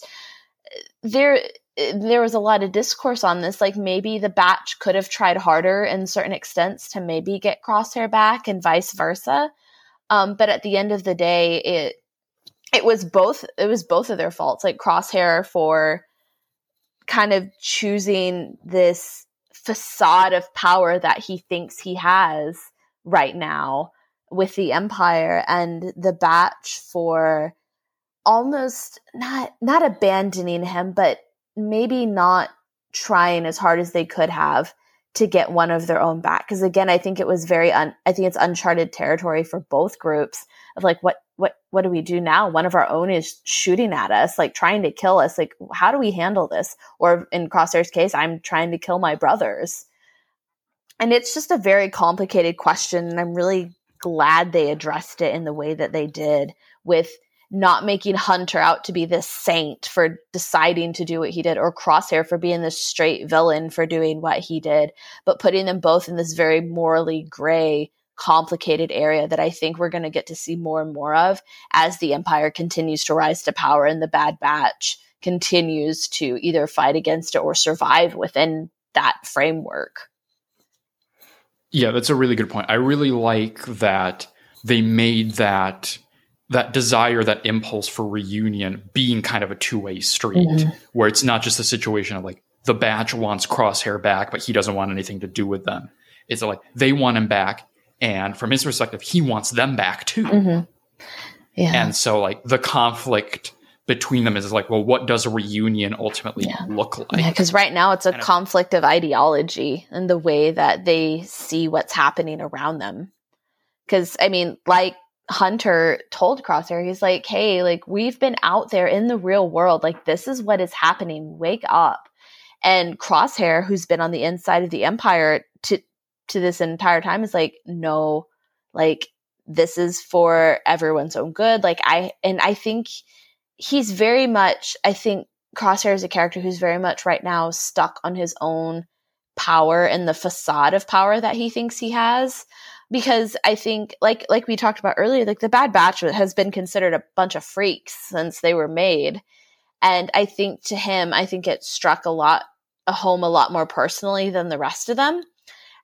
there there was a lot of discourse on this like maybe the batch could have tried harder in certain extents to maybe get crosshair back and vice versa um, but at the end of the day it it was both it was both of their faults like crosshair for kind of choosing this facade of power that he thinks he has right now with the empire and the batch for almost not not abandoning him but maybe not trying as hard as they could have to get one of their own back. Because again i think it was very un- i think it's uncharted territory for both groups of like what what what do we do now? One of our own is shooting at us like trying to kill us. Like how do we handle this? Or in crosshair's case i'm trying to kill my brothers. And it's just a very complicated question and i'm really glad they addressed it in the way that they did with not making Hunter out to be this saint for deciding to do what he did, or Crosshair for being this straight villain for doing what he did, but putting them both in this very morally gray, complicated area that I think we're going to get to see more and more of as the Empire continues to rise to power and the Bad Batch continues to either fight against it or survive within that framework. Yeah, that's a really good point. I really like that they made that that desire, that impulse for reunion being kind of a two-way street Mhm. where it's not just a situation of like the batch wants crosshair back, but he doesn't want anything to do with them. It's like they want him back, and from his perspective, he wants them back too. Mm-hmm. Yeah. And so like the conflict between them is like, well, what does a reunion ultimately Yeah. look like? Yeah, because right now it's a of- conflict of ideology and the way that they see what's happening around them. Because, I mean, like Hunter told Crosshair, he's like, hey, like, we've been out there in the real world. Like, this is what is happening. Wake up. And Crosshair, who's been on the inside of the Empire to, to this entire time, is like, no, like, this is for everyone's own good. Like, I, and I think he's very much, I think, Crosshair is a character who's very much right now stuck on his own power and the facade of power that he thinks he has because I think like like we talked about earlier like the Bad Batch has been considered a bunch of freaks since they were made and I think to him I think it struck a lot a home a lot more personally than the rest of them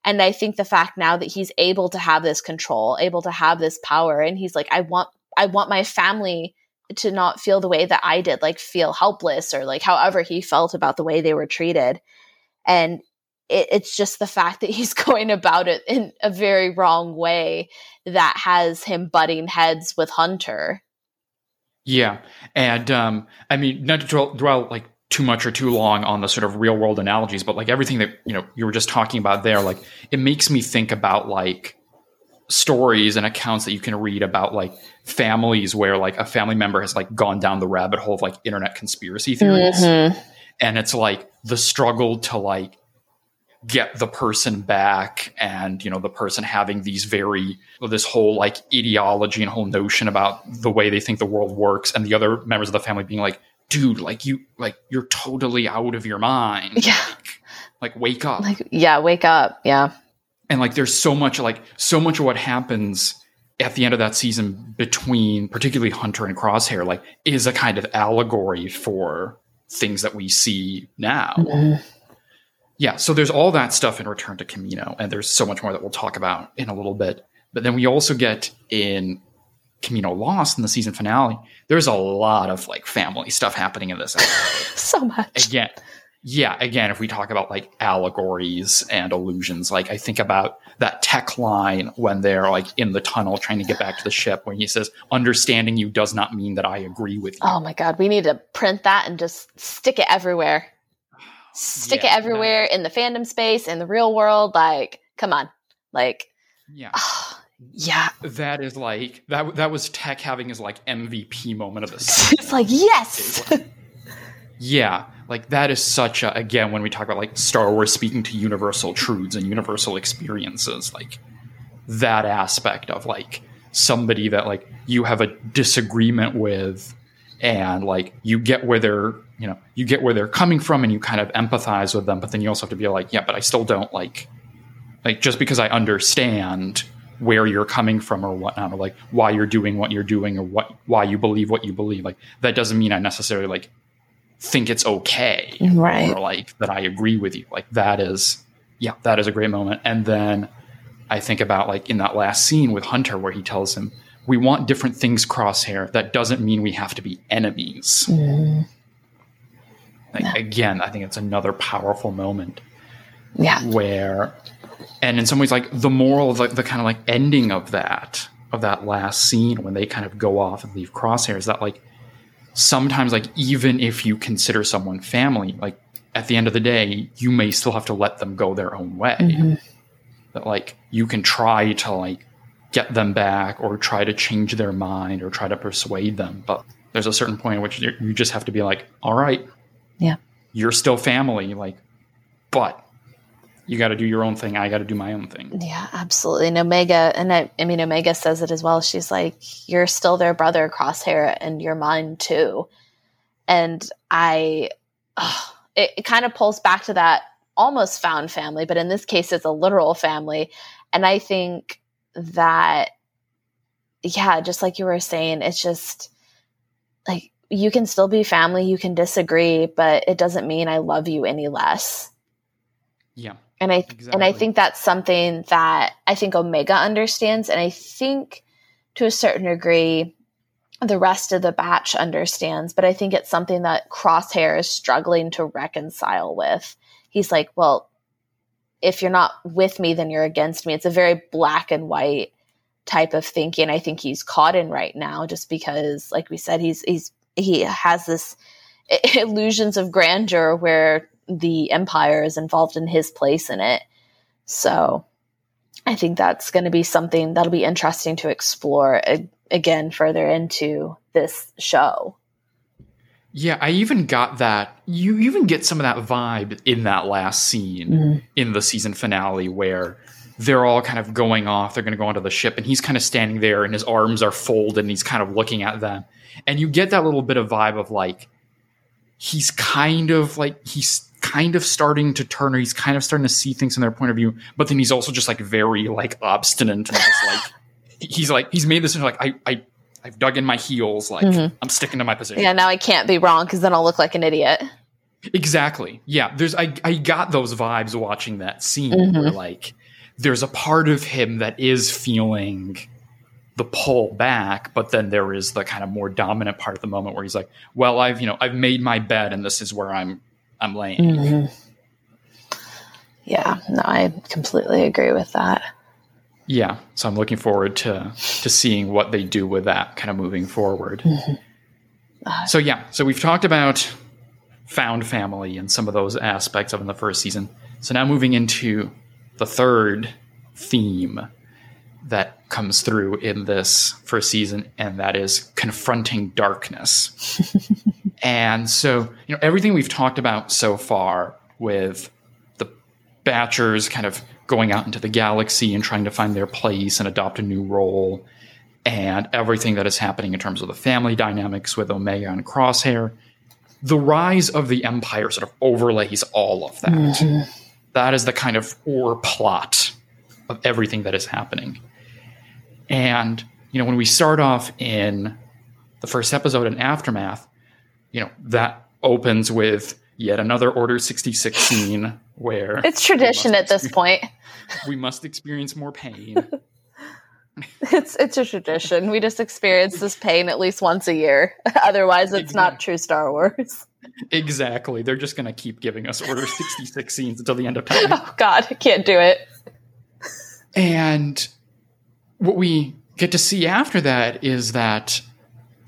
and I think the fact now that he's able to have this control able to have this power and he's like I want I want my family to not feel the way that I did, like feel helpless or like however he felt about the way they were treated. And it, it's just the fact that he's going about it in a very wrong way that has him butting heads with Hunter. Yeah, and um, I mean, not to dwell, dwell like too much or too long on the sort of real world analogies, but like everything that you know you were just talking about there, like it makes me think about like stories and accounts that you can read about like families where like a family member has like gone down the rabbit hole of like internet conspiracy theories Mhm. and it's like the struggle to like get the person back and you know the person having these very this whole like ideology and whole notion about the way they think the world works and the other members of the family being like dude like you like you're totally out of your mind Yeah. like, like wake up Like, yeah, wake up. Yeah. and like there's so much like so much of what happens at the end of that season between particularly hunter and crosshair like is a kind of allegory for things that we see now Mhm. yeah so there's all that stuff in return to Kamino and there's so much more that we'll talk about in a little bit but then we also get in Kamino lost in the season finale there's a lot of like family stuff happening in this episode So much. again yeah again if we talk about like allegories and illusions like i think about that tech line when they're like in the tunnel trying to get back to the ship when he says understanding you does not mean that i agree with you Oh my God. We need to print that and just stick it everywhere. Stick Yeah, it everywhere in the fandom space, in the real world. Like, come on. Like, yeah yeah. that is like that that was tech having his like mvp moment of the season It's like, yes. yeah like that is such a again when we talk about like star wars speaking to universal truths and universal experiences like that aspect of like somebody that like you have a disagreement with and like you get where they're you know you get where they're coming from and you kind of empathize with them but then you also have to be like yeah but i still don't like like just because i understand where you're coming from or whatnot or like why you're doing what you're doing or what why you believe what you believe like that doesn't mean i necessarily like think it's okay Right. or like that I agree with you. Like that is yeah, that is a great moment. And then I think about like in that last scene with Hunter where he tells him, We want different things, crosshair. That doesn't mean we have to be enemies. Mhm. Like, Again, I think it's another powerful moment Yeah. where and in some ways like the moral of the, the kind of like ending of that of that last scene when they kind of go off and leave crosshair is that like sometimes like even if you consider someone family like at the end of the day you may still have to let them go their own way Mhm. that like you can try to like get them back or try to change their mind or try to persuade them but there's a certain point at which you just have to be like all right Yeah. you're still family like but you got to do your own thing i got to do my own thing Yeah, absolutely. And Omega, and I, I mean, Omega says it as well. She's like, you're still their brother, Crosshair, and you're mine too. And I, ugh, it, it kind of pulls back to that almost found family, but in this case, it's a literal family. And I think that, yeah, just like you were saying, it's just like you can still be family, you can disagree, but it doesn't mean I love you any less yeah and I and I think that's something that I think Omega understands, and I think to a certain degree the rest of the batch understands. But I think it's something that Crosshair is struggling to reconcile with. He's like, well, if you're not with me, then you're against me. It's a very black and white type of thinking. I think he's caught in right now, just because, like we said, he's he's he has this illusions of grandeur where the empire is involved in his place in it. So I think that's going to be something that'll be interesting to explore a- again further into this show. yeah i even got that you even get some of that vibe in that last scene mm-hmm. in the season finale where they're all kind of going off they're going to go onto the ship and he's kind of standing there and his arms are folded and he's kind of looking at them and you get that little bit of vibe of like he's kind of like he's kind of starting to turn or he's kind of starting to see things from their point of view but then he's also just like very like obstinate and just like he's like he's made this into like i i i've dug in my heels like Mhm. i'm sticking to my position Yeah, now I can't be wrong because then I'll look like an idiot. Exactly. Yeah. There's I I got those vibes watching that scene Mhm. where like there's a part of him that is feeling the pull back, but then there is the kind of more dominant part of the moment where he's like, Well, I've you know, I've made my bed and this is where I'm I'm laying. Mm-hmm. Yeah, no, I completely agree with that. Yeah. So I'm looking forward to to seeing what they do with that kind of moving forward. Mm-hmm. Uh, so yeah, so we've talked about found family and some of those aspects of in the first season. So now moving into the third theme. That comes through in this first season, and that is confronting darkness. and so, you know, everything we've talked about so far with the Batchers kind of going out into the galaxy and trying to find their place and adopt a new role, and everything that is happening in terms of the family dynamics with Omega and Crosshair, the rise of the Empire sort of overlays all of that. Mm-hmm. that is the kind of core plot of everything that is happening. And, you know, when we start off in the first episode in Aftermath, you know, that opens with yet another Order 66 scene where it's tradition at this point. We must experience more pain. it's it's a tradition. We just experience this pain at least once a year. Otherwise, it's exactly. not true Star Wars. Exactly. They're just going to keep giving us Order 66 scenes until the end of time. Oh god, I can't do it. And what we get to see after that is that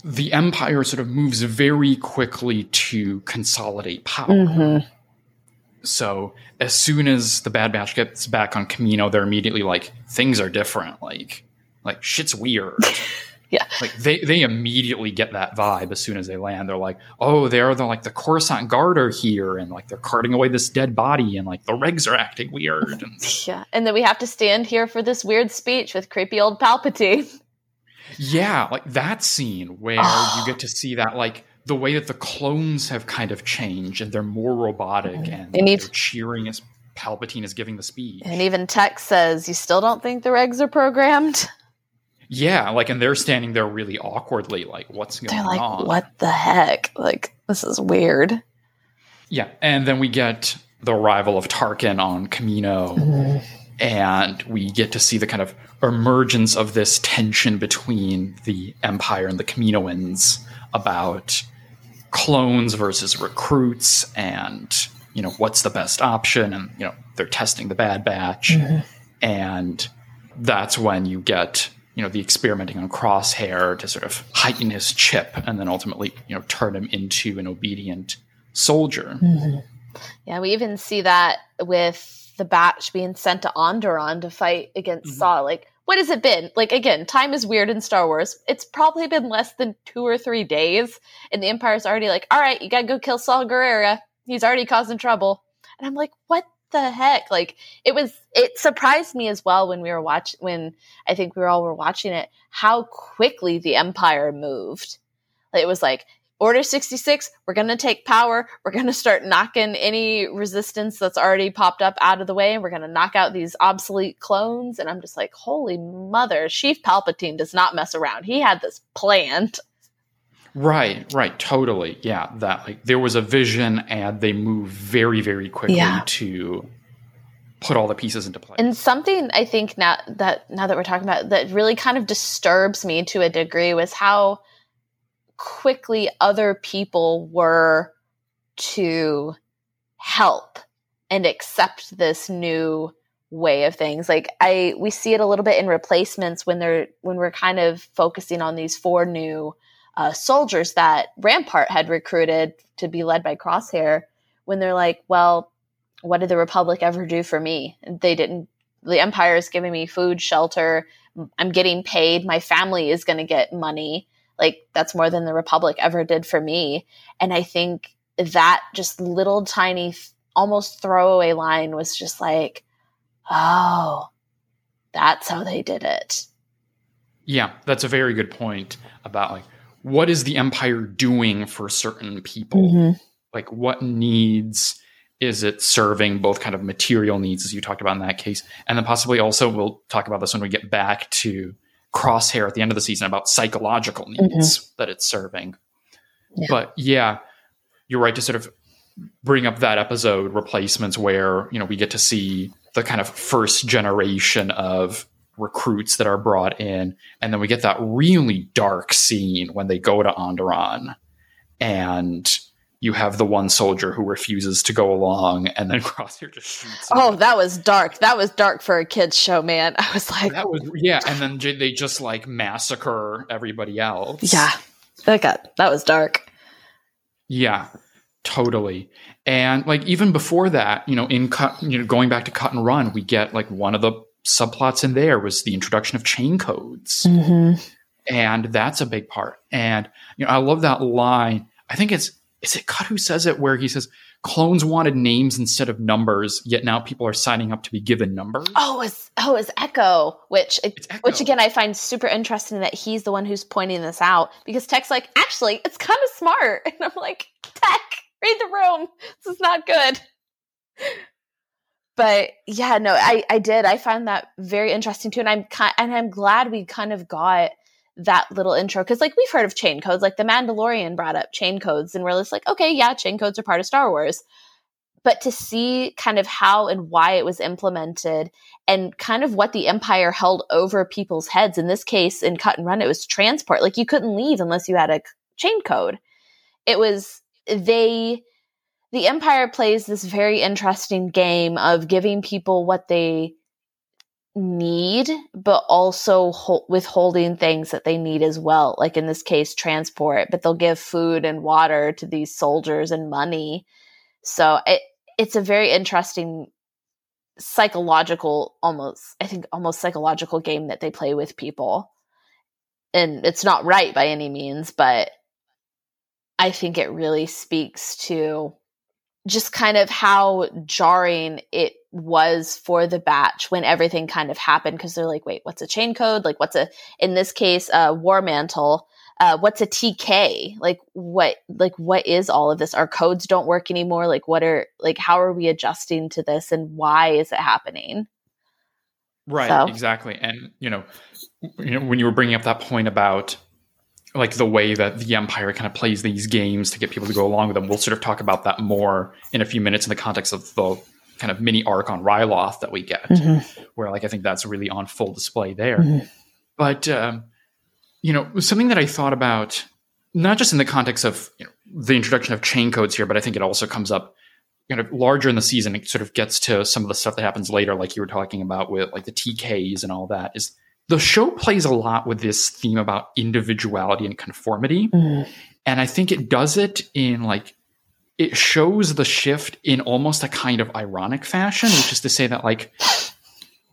the empire sort of moves very quickly to consolidate power. Mm-hmm. So as soon as the Bad Batch gets back on Kamino, they're immediately like, things are different. Like, like shit's weird. yeah. Like they they immediately get that vibe as soon as they land. They're like, oh, they're the like the Coruscant Guard are here, and like they're carting away this dead body, and like the regs are acting weird. And, yeah, and then we have to stand here for this weird speech with creepy old Palpatine. Yeah, like that scene where oh. you get to see that like the way that the clones have kind of changed and they're more robotic mm-hmm. and they need- they're cheering as Palpatine is giving the speech. And even Tech says, "You still don't think the regs are programmed?" Yeah, like, and they're standing there really awkwardly, like, what's going on. they're like, on? What the heck? Like, this is weird. Yeah, and then we get the arrival of Tarkin on Kamino, mm-hmm. and we get to see the kind of emergence of this tension between the Empire and the Kaminoans about clones versus recruits, and you know what's the best option, and you know they're testing the Bad Batch, mm-hmm. and that's when you get you know the experimenting on crosshair to sort of heighten his chip and then ultimately you know turn him into an obedient soldier. Mm-hmm. yeah we even see that with the batch being sent to Onderon to fight against mm-hmm. Saw like what has it been? Like again time is weird in Star Wars. It's probably been less than two or three days and the Empire's already like all right you gotta go kill Saw Gerrera. He's already causing trouble. And I'm like what the heck? Like it was it surprised me as well when we were watching when I think we were all were watching it, how quickly the Empire moved. It was like Order 66, we're going to take power. We're going to start knocking any resistance that's already popped up out of the way. And we're going to knock out these obsolete clones. And I'm just like, holy mother, Sheev Palpatine does not mess around. He had this planned. Right, right, totally. Yeah, that like there was a vision and they moved very, very quickly yeah. to put all the pieces into place. And something I think now that now that we're talking about that really kind of disturbs me to a degree was how quickly other people were to help and accept this new way of things like i we see it a little bit in replacements when they're when we're kind of focusing on these four new uh, soldiers that Rampart had recruited to be led by Crosshair when they're like, well, what did the Republic ever do for me? They didn't. The Empire is giving me food, shelter. I'm getting paid. My family is going to get money. Like that's more than the Republic ever did for me. And I think that just little tiny, almost throwaway line was just like, oh, that's how they did it. Yeah, that's a very good point about like what is the empire doing for certain people? Mm-hmm. Like what needs is it serving both kind of material needs as you talked about in that case and then possibly also we'll talk about this when we get back to crosshair at the end of the season about psychological needs mm-hmm. that it's serving yeah. but yeah you're right to sort of bring up that episode replacements where you know we get to see the kind of first generation of recruits that are brought in. And then we get that really dark scene when they go to Onderon and you have the one soldier who refuses to go along and then Crosshair just shoots. Him. Oh, that was dark. That was dark for a kid's show, man. I was like, that was, yeah. And then they just like massacre everybody else. Yeah. That got, that was dark. Yeah, totally. And like even before that, you know, in cut, you know, going back to cut and run, we get like one of the subplots in there was the introduction of chain codes. Mm-hmm. And that's a big part. And you know, I love that line. I think it's is it Cut who says it where he says clones wanted names instead of numbers, yet now people are signing up to be given numbers. Oh, it's oh, it's Echo, which It's Echo. which again I find super interesting that he's the one who's pointing this out because Tech's like, actually, it's kind of smart, and I'm like, Tech, read the room. This is not good. But yeah, no, I I did. I found that very interesting too, and I'm and I'm glad we kind of got that little intro because like we've heard of chain codes, like the Mandalorian brought up chain codes, and we're just like, okay, yeah, chain codes are part of Star Wars. But to see kind of how and why it was implemented and kind of what the empire held over people's heads. In this case, in Cut and Run, it was transport. Like you couldn't leave unless you had a chain code. It was they. The empire plays this very interesting game of giving people what they need, but also hol- withholding things that they need as well. Like in this case, transport, but they'll give food and water to these soldiers and money. So it it's a very interesting psychological almost i think almost psychological game that they play with people and it's not right by any means but i think it really speaks to just kind of how jarring it was for the batch when everything kind of happened because they're like wait what's a chain code like what's a in this case a war mantle uh, what's a TK? Like what like what is all of this? Our codes don't work anymore. Like what are like how are we adjusting to this and why is it happening? Right, So- exactly. And you know, you know, when you were bringing up that point about like the way that the empire kind of plays these games to get people to go along with them, we'll sort of talk about that more in a few minutes in the context of the kind of mini arc on Ryloth that we get, where like I think that's really on full display there. But um, you know, something that I thought about, not just in the context of you know, the introduction of chain codes here, but I think it also comes up kind of larger in the season. It sort of gets to some of the stuff that happens later, like you were talking about with like the TKs and all that. Is the show plays a lot with this theme about individuality and conformity, mm. and I think it does it in like it shows the shift in almost a kind of ironic fashion, which is to say that like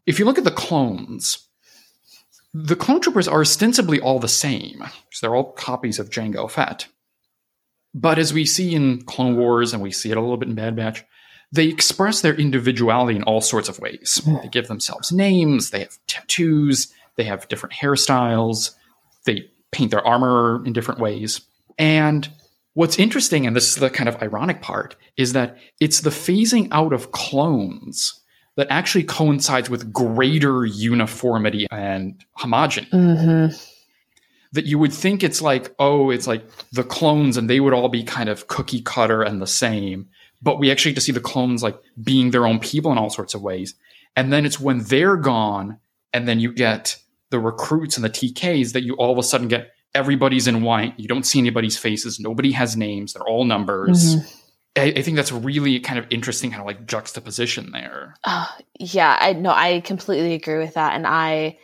if you look at the clones the clone troopers are ostensibly all the same. So they're all copies of Jango Fett. But as we see in Clone Wars and we see it a little bit in Bad Batch, they express their individuality in all sorts of ways. Mm. They give themselves names, they have tattoos, they have different hairstyles, they paint their armor in different ways. And what's interesting, and this is the kind of ironic part, is that it's the phasing out of clones that actually coincides with greater uniformity and homogeny. Mm-hmm. That you would think it's like, oh, it's like the clones and they would all be kind of cookie cutter and the same. But we actually get to see the clones like being their own people in all sorts of ways. And then it's when they're gone, and then you get the recruits and the TKs that you all of a sudden get everybody's in white. You don't see anybody's faces. Nobody has names. They're all numbers. Mm-hmm. I, I think that's really kind of interesting, kind of like juxtaposition there. Oh, yeah, I no, I completely agree with that, and I,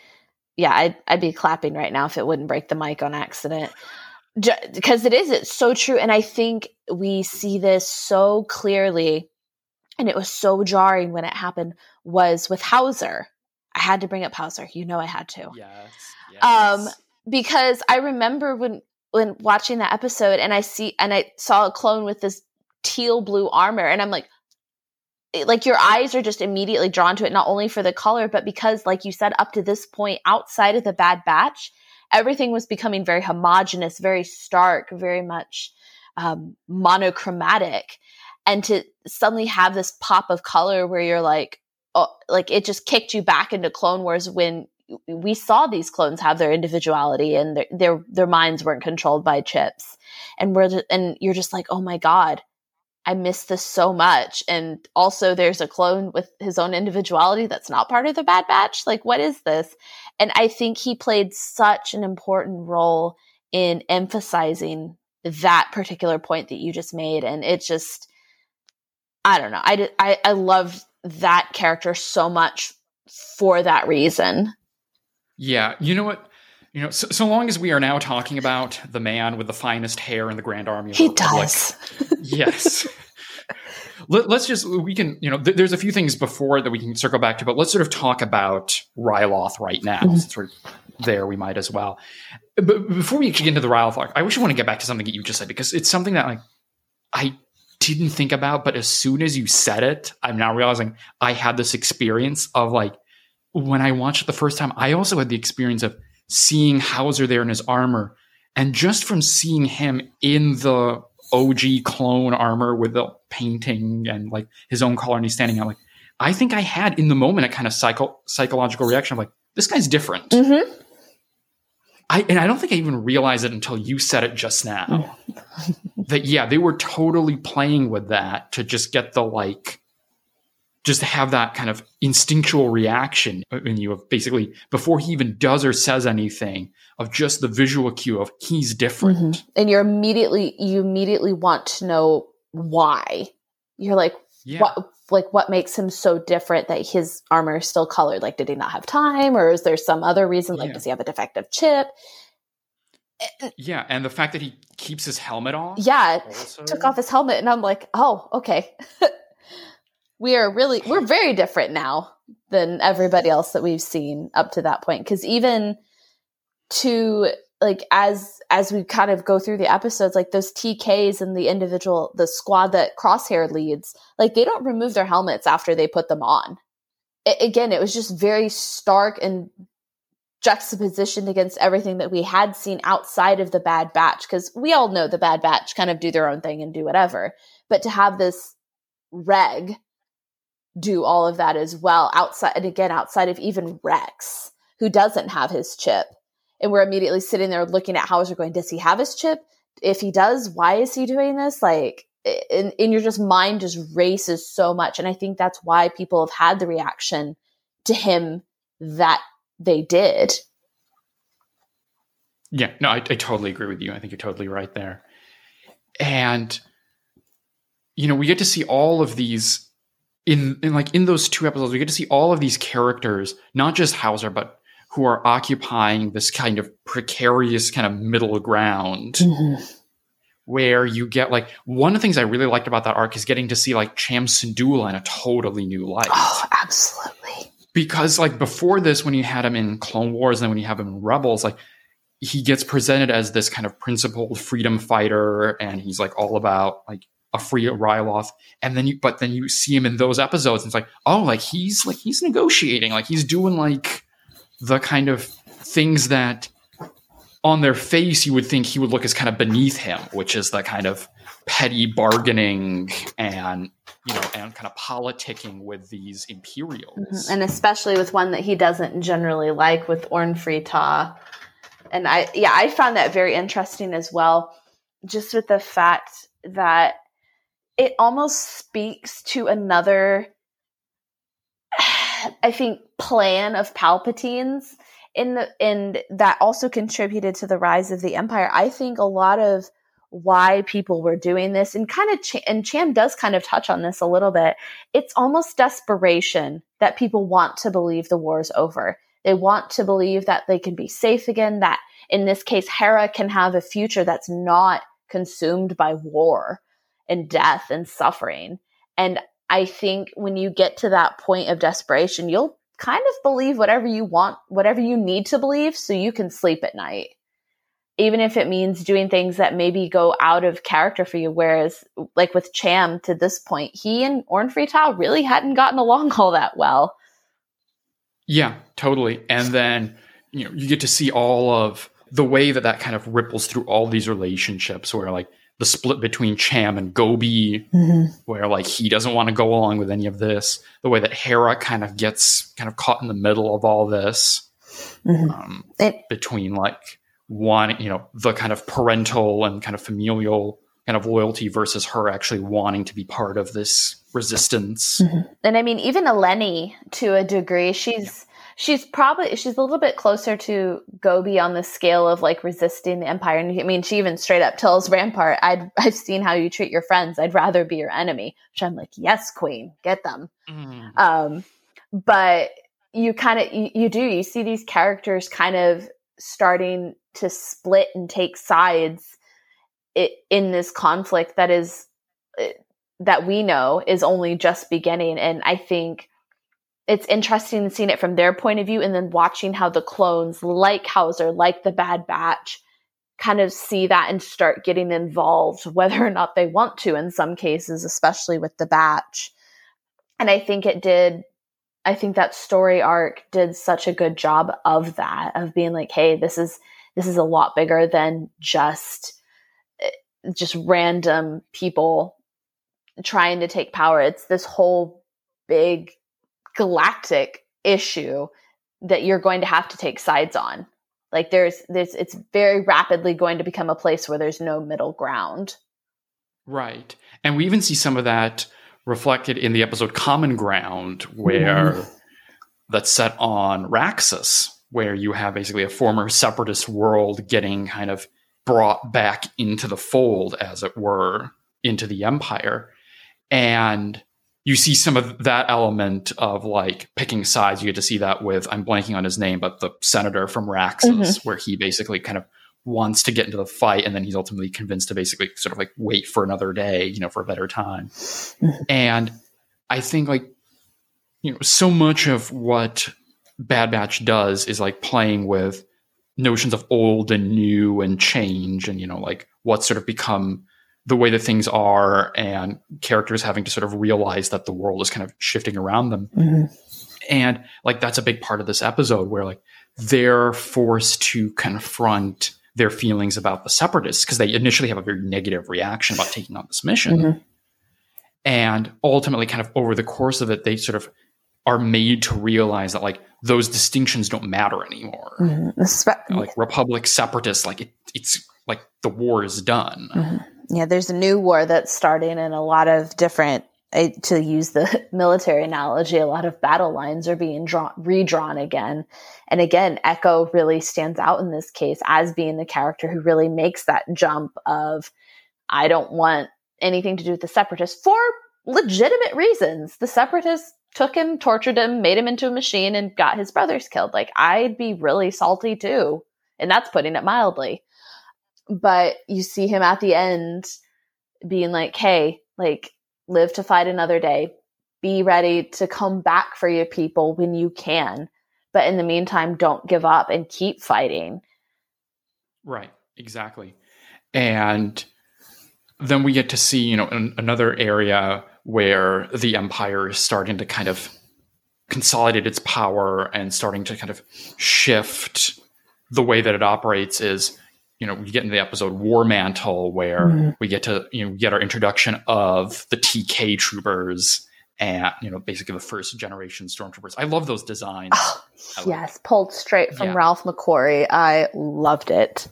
yeah, I'd I'd be clapping right now if it wouldn't break the mic on accident, because it is. It's so true, and I think we see this so clearly, and it was so jarring when it happened. Was with Howzer. I had to bring up Howzer. You know, I had to. Yes. Um, because I remember when when watching that episode and I see and I saw a clone with this teal blue armor and I'm like like your eyes are just immediately drawn to it not only for the color but because like you said up to this point outside of the bad batch everything was becoming very homogenous very stark very much um, monochromatic and to suddenly have this pop of color where you're like oh, like it just kicked you back into clone wars when we saw these clones have their individuality and their their, their minds weren't controlled by chips. And we're just, and you're just like oh my god i miss this so much. And also there's a clone with his own individuality that's not part of the bad batch? Like what is this? And i think he played such an important role in emphasizing that particular point that you just made. And it just i don't know. I i, I love that character so much for that reason Yeah, you know what? You know, so, so long as we are now talking about the man with the finest hair in the Grand Army of he does yes. let, us just we can you know th- there's a few things before that we can circle back to, but let's sort of talk about Ryloth right now. Mm-hmm. Since we're there, we might as well. But before we get into the Ryloth, I wish I want to get back to something that you just said because it's something that like I didn't think about, but as soon as you said it, I'm now realizing I had this experience of like when I watched it the first time. I also had the experience of seeing Howzer there in his armor, and just from seeing him in the OG clone armor with the painting and like his own color and he's standing out like I think I had in the moment a kind of psycho- psychological reaction of like this guy's different. Mm-hmm. I and I don't think I even realized it until you said it just now. that yeah, they were totally playing with that to just get the like just have that kind of instinctual reaction in you of basically before he even does or says anything of just the visual cue of he's different mm-hmm. and you're immediately you immediately want to know why you're like yeah. what like what makes him so different that his armor is still colored like did he not have time or is there some other reason like yeah. does he have a defective chip yeah and the fact that he keeps his helmet on yeah also. took off his helmet and i'm like oh okay we are really we're very different now than everybody else that we've seen up to that point because even to like as as we kind of go through the episodes like those tks and the individual the squad that crosshair leads like they don't remove their helmets after they put them on. It, again it was just very stark and juxtapositioned against everything that we had seen outside of the bad batch because we all know the bad batch kind of do their own thing and do whatever. But to have this reg do all of that as well outside and again outside of even Rex who doesn't have his chip and we're immediately sitting there looking at Howzer going does he have his chip? If he does why is he doing this? Like in, in your just mind just races so much. And I think that's why people have had the reaction to him that they did. Yeah no I, I totally agree with you. I think you're totally right there. And you know we get to see all of these in, in like in those two episodes, we get to see all of these characters, not just Howzer, but who are occupying this kind of precarious kind of middle ground. Mm-hmm. Where you get like one of the things I really liked about that arc is getting to see like Cham Syndulla in a totally new light. Oh, absolutely. Because like before this, when you had him in Clone Wars, and then when you have him in Rebels, like he gets presented as this kind of principled freedom fighter, and he's like all about like a free Ryloth, and then you but then you see him in those episodes, and it's like, oh, like he's like he's negotiating, like he's doing like the kind of things that on their face you would think he would look as kind of beneath him, which is the kind of petty bargaining and you know and kind of politicking with these Imperials, mm-hmm. and especially with one that he doesn't generally like with Orn Free Taa. And I yeah, I found that very interesting as well, just with the fact that it almost speaks to another I think plan of Palpatine's in the and that also contributed to the rise of the empire. I think a lot of why people were doing this and kind of Ch- and Cham does kind of touch on this a little bit. It's almost desperation that people want to believe the war is over. They want to believe that they can be safe again, that in this case Hera can have a future that's not consumed by war and death and suffering. And I think when you get to that point of desperation, you'll kind of believe whatever you want, whatever you need to believe so you can sleep at night. Even if it means doing things that maybe go out of character for you. Whereas, like with Cham to this point, he and Orn Free really hadn't gotten along all that well. Yeah, totally. And then, you know, you get to see all of the way that that kind of ripples through all these relationships where, like, the split between Cham and Gobi, mm-hmm. where like he doesn't want to go along with any of this. The way that Hera kind of gets kind of caught in the middle of all this, mm-hmm. um, it, between like one, you know, the kind of parental and kind of familial kind of loyalty versus her actually wanting to be part of this resistance. Mm-hmm. And I mean, even Eleni, to a degree, she's she's probably she's a little bit closer to Gobi on the scale of like resisting the empire. And I mean, she even straight up tells Rampart, "I'd I've seen how you treat your friends. I'd rather be your enemy." Which I'm like, "Yes, Queen, get them." Mm. Um, but you kind of you, you do you see these characters kind of starting to split and take sides in this conflict that is that we know is only just beginning. And I think it's interesting seeing it from their point of view and then watching how the clones, like Howzer, like the Bad Batch, kind of see that and start getting involved, whether or not they want to in some cases, especially with the Batch. And I think it did. I think that story arc did such a good job of that, of being like, hey, this is this is a lot bigger than just eh, just random people trying to take power. It's this whole big galactic issue that you're going to have to take sides on. Like there's there's it's very rapidly going to become a place where there's no middle ground. Right. And we even see some of that reflected in the episode Common Ground where mm. that's set on Raxus where you have basically a former separatist world getting kind of brought back into the fold as it were into the empire and you see some of that element of like picking sides. You get to see that with I'm blanking on his name, but the senator from Raxus, mm-hmm. where he basically kind of wants to get into the fight, and then he's ultimately convinced to basically sort of like wait for another day, you know, for a better time. Mm-hmm. And I think like you know, so much of what Bad Batch does is like playing with notions of old and new and change, and you know, like what's sort of become the way that things are and characters having to sort of realize that the world is kind of shifting around them. Mm-hmm. And like that's a big part of this episode where like they're forced to confront their feelings about the separatists because they initially have a very negative reaction about taking on this mission. Mm-hmm. And ultimately, kind of over the course of it, they sort of are made to realize that like those distinctions don't matter anymore. Mm-hmm. Spe- like Republic separatists, like it, it's like the war is done. Yeah, there's a new war that's starting, and a lot of different, to use the military analogy, a lot of battle lines are being drawn, redrawn again. And again, Echo really stands out in this case as being the character who really makes that jump of, I don't want anything to do with the separatists for legitimate reasons. The separatists took him, tortured him, made him into a machine, and got his brothers killed. Like, I'd be really salty too. And that's putting it mildly but you see him at the end being like, hey, like, live to fight another day. Be ready to come back for your people when you can. But in the meantime, don't give up and keep fighting. Right, exactly. And then we get to see, you know, an, another area where the empire is starting to kind of consolidate its power and starting to kind of shift the way that it operates is you know, we get into the episode War Mantle where mm-hmm. we get to, you know, get our introduction of the TK troopers and, you know, basically the first generation stormtroopers. I love those designs. Oh, yes, pulled straight from yeah. Ralph McQuarrie. I loved it.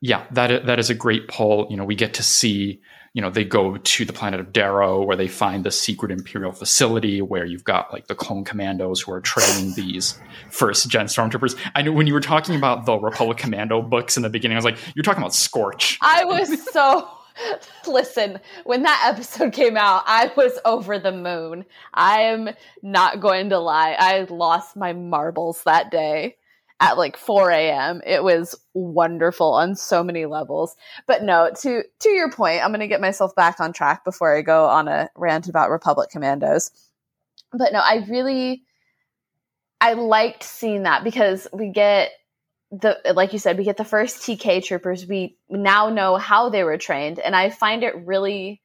Yeah, that that is a great pull. You know, we get to see you know, they go to the planet of Daro where they find the secret Imperial facility where you've got like the clone commandos who are training these first gen stormtroopers. I know when you were talking about the Republic Commando books in the beginning, I was like, you're talking about Scorch. I was so. Listen, when that episode came out, I was over the moon. I am not going to lie. I lost my marbles that day at like 4 a.m. It was wonderful on so many levels. But no, to to your point, I'm gonna get myself back on track before I go on a rant about Republic Commandos. But no, I really I liked seeing that because we get the like you said, we get the first TK troopers. We now know how they were trained, and I find it really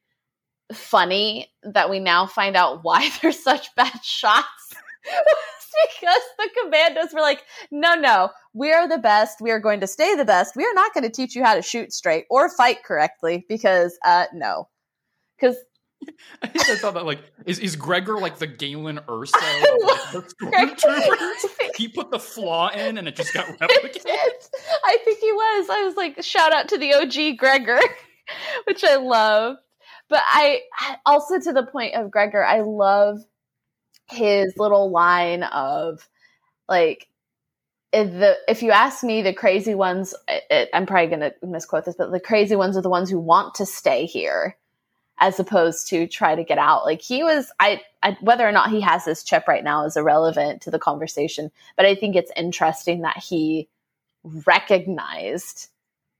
funny that we now find out why they're such bad shots. because the commandos were like, no, no, we are the best. We are going to stay the best. We are not going to teach you how to shoot straight or fight correctly because, uh, no. Because I I thought that like is is Gregor like the Galen Erso of like, He put the flaw in and it just got replicated. I think he was. I was like, shout out to the OG Gregor, which I love. But I also to the point of Gregor, I love his little line of like if the if you ask me the crazy ones it, i'm probably going to misquote this but the crazy ones are the ones who want to stay here as opposed to try to get out like he was I, I whether or not he has this chip right now is irrelevant to the conversation but i think it's interesting that he recognized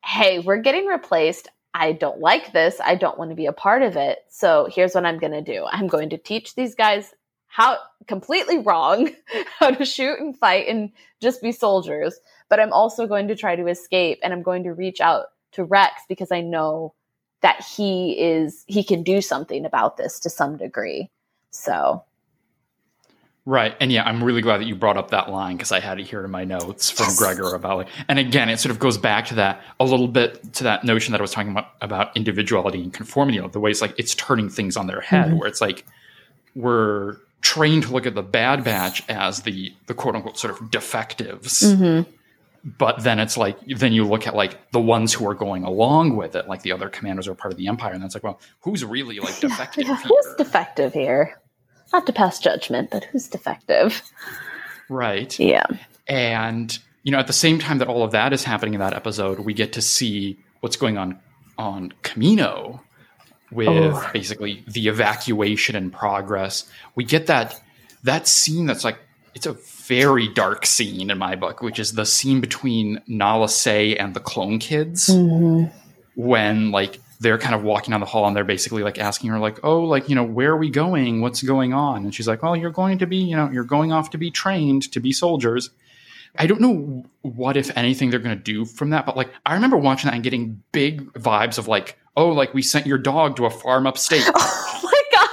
hey we're getting replaced I don't like this. I don't want to be a part of it. So here's what I'm going to do. I'm going to teach these guys how completely wrong how to shoot and fight and just be soldiers. But I'm also going to try to escape and I'm going to reach out to Rex because I know that he is he can do something about this to some degree. So Right. And yeah, I'm really glad that you brought up that line because I had it here in my notes from yes. Gregor about like, and again, it sort of goes back to that a little bit to that notion that I was talking about about individuality and conformity, you know, the way it's like it's turning things on their head, mm-hmm. where it's like we're trained to look at the Bad Batch as the the quote unquote sort of defectives. Mm-hmm. But then it's like then you look at like the ones who are going along with it, like the other commanders are part of the Empire, and that's like, well, who's really like defective? Yeah, who's defective here? Not to pass judgment, but who's defective? Right. Yeah. And you know, at the same time that all of that is happening in that episode, we get to see what's going on on Kamino with oh. basically the evacuation in progress. We get that that scene that's like it's a very dark scene in my book, which is the scene between Nala Se and the clone kids. Mm-hmm. When like they're kind of walking down the hall and they're basically like asking her like oh like you know where are we going what's going on and she's like well you're going to be you know you're going off to be trained to be soldiers i don't know what if anything they're going to do from that but like i remember watching that and getting big vibes of like oh like we sent your dog to a farm upstate. Oh my god.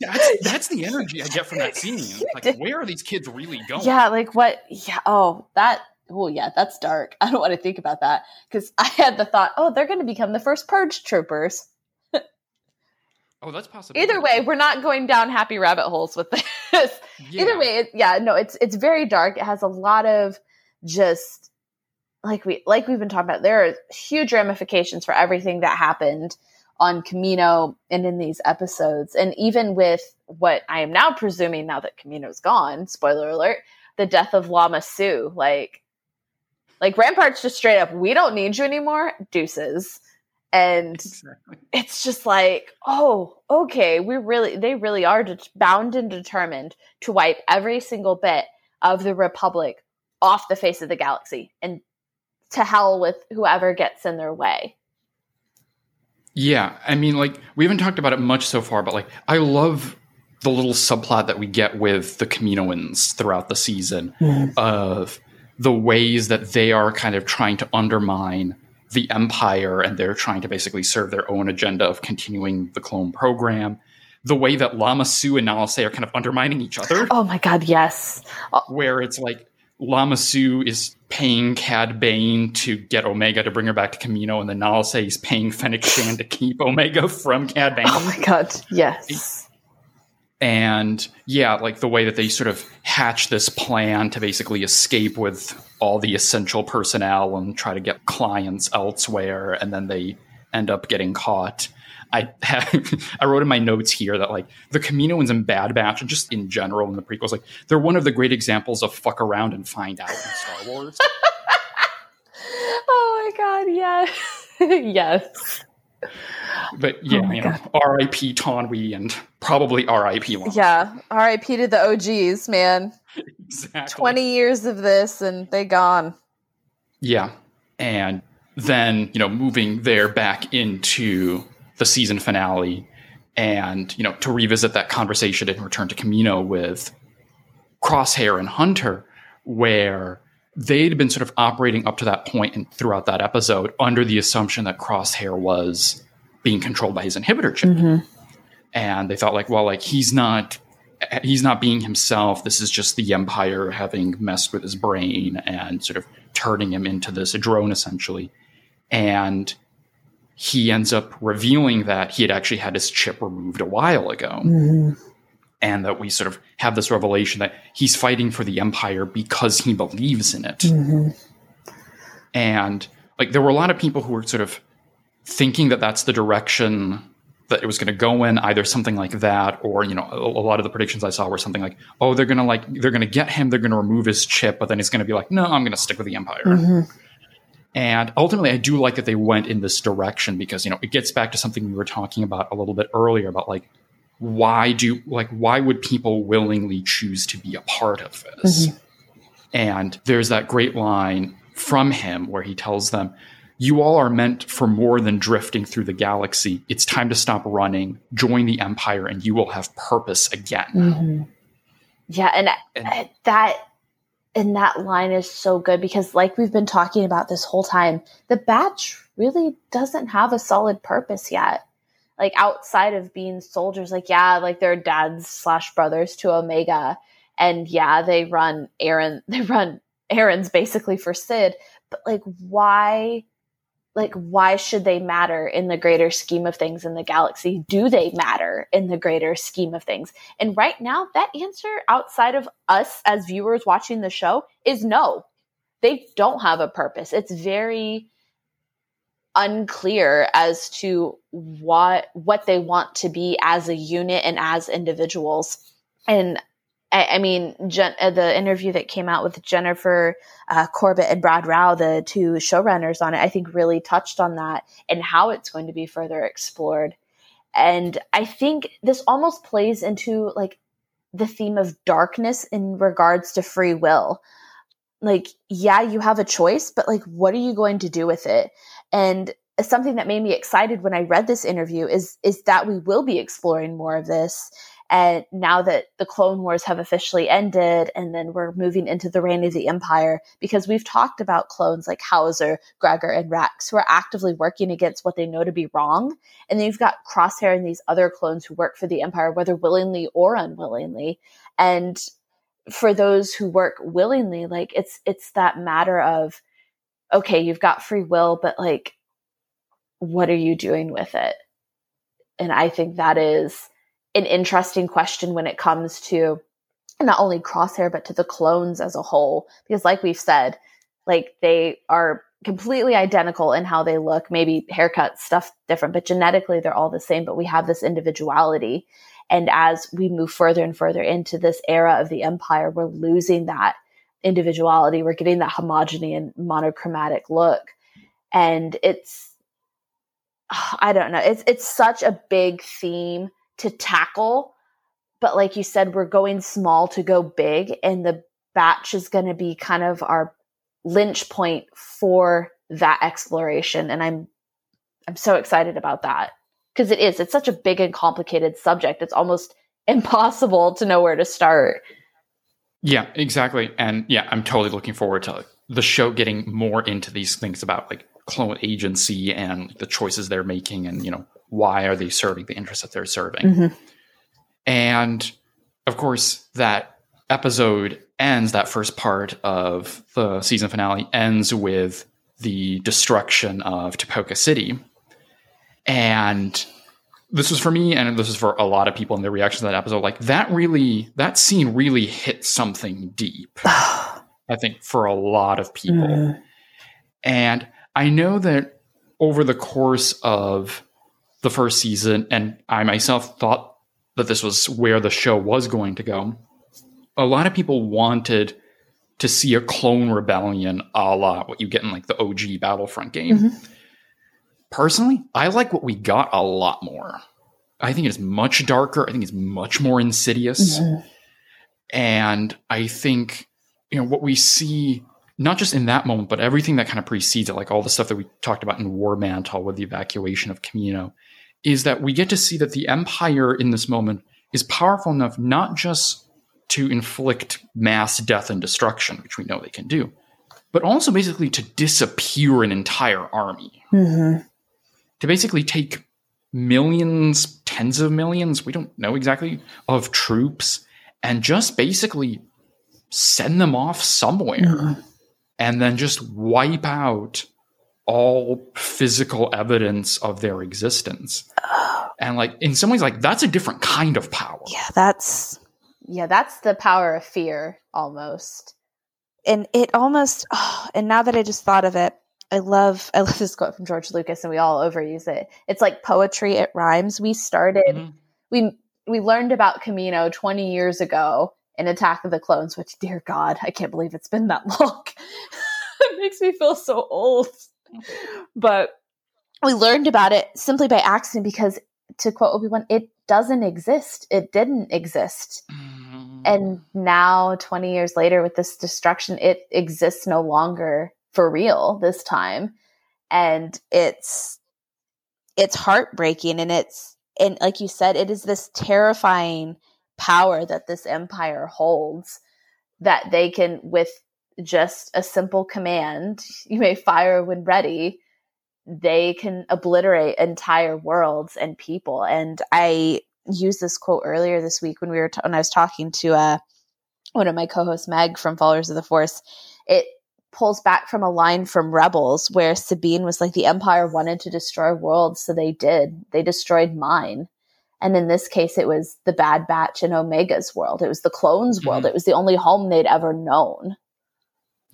That's that's the energy i get from that scene. Like where are these kids really going? Yeah like what yeah oh that oh yeah, that's dark. I don't want to think about that because I had the thought, oh, they're going to become the first purge troopers. Oh, that's possible. Either way, we're not going down happy rabbit holes with this. Yeah. Either way, it, yeah, no, it's it's very dark. It has a lot of just like we like we've been talking about. There are huge ramifications for everything that happened on Kamino and in these episodes, and even with what I am now presuming now that Kamino's gone. Spoiler alert: the death of Lama Su, Like like Rampart's just straight up, we don't need you anymore. Deuces. And exactly. it's just like, oh, okay, we really, they really are bound and determined to wipe every single bit of the Republic off the face of the galaxy and to hell with whoever gets in their way. Yeah, I mean, like we haven't talked about it much so far, but like I love the little subplot that we get with the Kaminoans throughout the season mm. of the ways that they are kind of trying to undermine the empire and they're trying to basically serve their own agenda of continuing the clone program. The way that Lama Su and Nala Se are kind of undermining each other. Oh my god, yes. Uh, Where it's like Lama Su is paying Cad Bane to get Omega to bring her back to Kamino, and then Nala Se is paying Fennec Shand to keep Omega from Cad Bane. Oh my god, yes and yeah like the way that they sort of hatch this plan to basically escape with all the essential personnel and try to get clients elsewhere and then they end up getting caught I have, I wrote in my notes here that like the Kaminoans and Bad Batch and just in general in the prequels, like they're one of the great examples of fuck around and find out in Star Wars. oh my god, yes, yes but yeah, oh you know, R.I.P. Taun We and probably R.I.P. Long. Yeah, R.I.P. to the OGs, man. exactly. Twenty years of this, and they gone. Yeah, and then you know, moving there back into the season finale, and you know, to revisit that conversation and return to Kamino with Crosshair and Hunter, where they'd been sort of operating up to that point and throughout that episode under the assumption that Crosshair was being controlled by his inhibitor chip. Mm-hmm. And they thought like, well, like he's not he's not being himself. This is just the Empire having messed with his brain and sort of turning him into this drone essentially. And he ends up revealing that he had actually had his chip removed a while ago. Mm-hmm. And that we sort of have this revelation that he's fighting for the Empire because he believes in it. Mm-hmm. And like there were a lot of people who were sort of thinking that that's the direction that it was going to go in either something like that or you know a, a, lot of the predictions i saw were something like oh they're going to like they're going to get him they're going to remove his chip but then he's going to be like no i'm going to stick with the empire mm-hmm. and ultimately i do like that they went in this direction because you know it gets back to something we were talking about a little bit earlier about like why do like why would people willingly choose to be a part of this mm-hmm. and there's that great line from him where he tells them you all are meant for more than drifting through the galaxy. It's time to stop running, join the Empire, and you will have purpose again. Mm-hmm. Yeah, and, and that and that line is so good because, like we've been talking about this whole time, the batch really doesn't have a solid purpose yet. Like outside of being soldiers, like yeah, like they're dads slash brothers to Omega, and yeah, they run Aaron, they run errands basically for Cid, but like why? Like why should they matter in the greater scheme of things in the galaxy? Do they matter in the greater scheme of things? And right now that answer outside of us as viewers watching the show is no. They don't have a purpose. It's very unclear as to what what they want to be as a unit and as individuals. And I, I mean, Jen, uh, the interview that came out with Jennifer uh, Corbett and Brad Rau, the two showrunners on it, I think really touched on that and how it's going to be further explored. And I think this almost plays into like the theme of darkness in regards to free will. Like, yeah, you have a choice, but like, what are you going to do with it? And something that made me excited when I read this interview is is that we will be exploring more of this and now that the Clone Wars have officially ended, and then we're moving into the reign of the Empire, because we've talked about clones like Howzer, Gregor, and Rex who are actively working against what they know to be wrong. And then you've got Crosshair and these other clones who work for the Empire, whether willingly or unwillingly. And for those who work willingly, like it's it's that matter of okay, you've got free will, but like what are you doing with it? And I think that is an interesting question when it comes to not only crosshair but to the clones as a whole. Because like we've said like they are completely identical in how they look. Maybe haircut stuff different but genetically they're all the same but we have this individuality. And as we move further and further into this era of the empire we're losing that individuality. We're getting that homogeny and monochromatic look. And it's i don't know. It's it's such a big theme to tackle. But like you said, we're going small to go big, and the batch is going to be kind of our lynch point for that exploration. And I'm I'm so excited about that because it is. It's such a big and complicated subject. It's almost impossible to know where to start. Yeah, exactly. And yeah, I'm totally looking forward to the show getting more into these things about like clone agency and the choices they're making and you know why are they serving the interests that they're serving? Mm-hmm. And of course, that episode ends, that first part of the season finale ends with the destruction of Tipoca City. And this was for me, and this was for a lot of people in their reaction to that episode. Like that really, that scene really hit something deep. I think for a lot of people. Mm. And I know that over the course of the first season, and I myself thought that this was where the show was going to go. A lot of people wanted to see a clone rebellion a la what you get in like the OG Battlefront game. Mm-hmm. Personally, I like what we got a lot more. I think it's much darker. I think it's much more insidious. Mm-hmm. And I think, you know, what we see, not just in that moment, but everything that kind of precedes it, like all the stuff that we talked about in War Mantle with the evacuation of Kamino, is that we get to see that the empire in this moment is powerful enough not just to inflict mass death and destruction, which we know they can do, but also basically to disappear an entire army. Mm-hmm. To basically take millions, tens of millions, we don't know exactly, of troops and just basically send them off somewhere mm-hmm. and then just wipe out all physical evidence of their existence. And like in some ways like that's a different kind of power. Yeah, that's yeah, that's the power of fear almost. And it almost oh, and now that I just thought of it, I love I love this quote from George Lucas and we all overuse it. It's like poetry it rhymes. We started mm-hmm. we we learned about Kamino 20 years ago in Attack of the Clones, which dear god, I can't believe it's been that long. it makes me feel so old but we learned about it simply by accident because, to quote Obi Wan, it doesn't exist. It didn't exist. Mm. And now, 20 years later, with this destruction, it exists no longer for real this time. and it's it's heartbreaking and it's and like you said it is this terrifying power that this empire holds that they can with just a simple command you may fire when ready they can obliterate entire worlds and people and i used this quote earlier this week when we were t- when i was talking to uh, one of my co-hosts meg from followers of the force it pulls back from a line from rebels where sabine was like the empire wanted to destroy worlds so they did they destroyed mine and in this case, it was the Bad Batch in Omega's world. It was the clones' mm-hmm. world. It was the only home they'd ever known.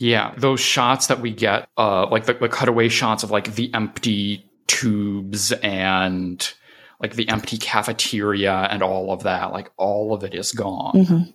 Yeah, those shots that we get, uh, like the, the cutaway shots of like the empty tubes and like the empty cafeteria and all of that, like all of it is gone. Mm-hmm.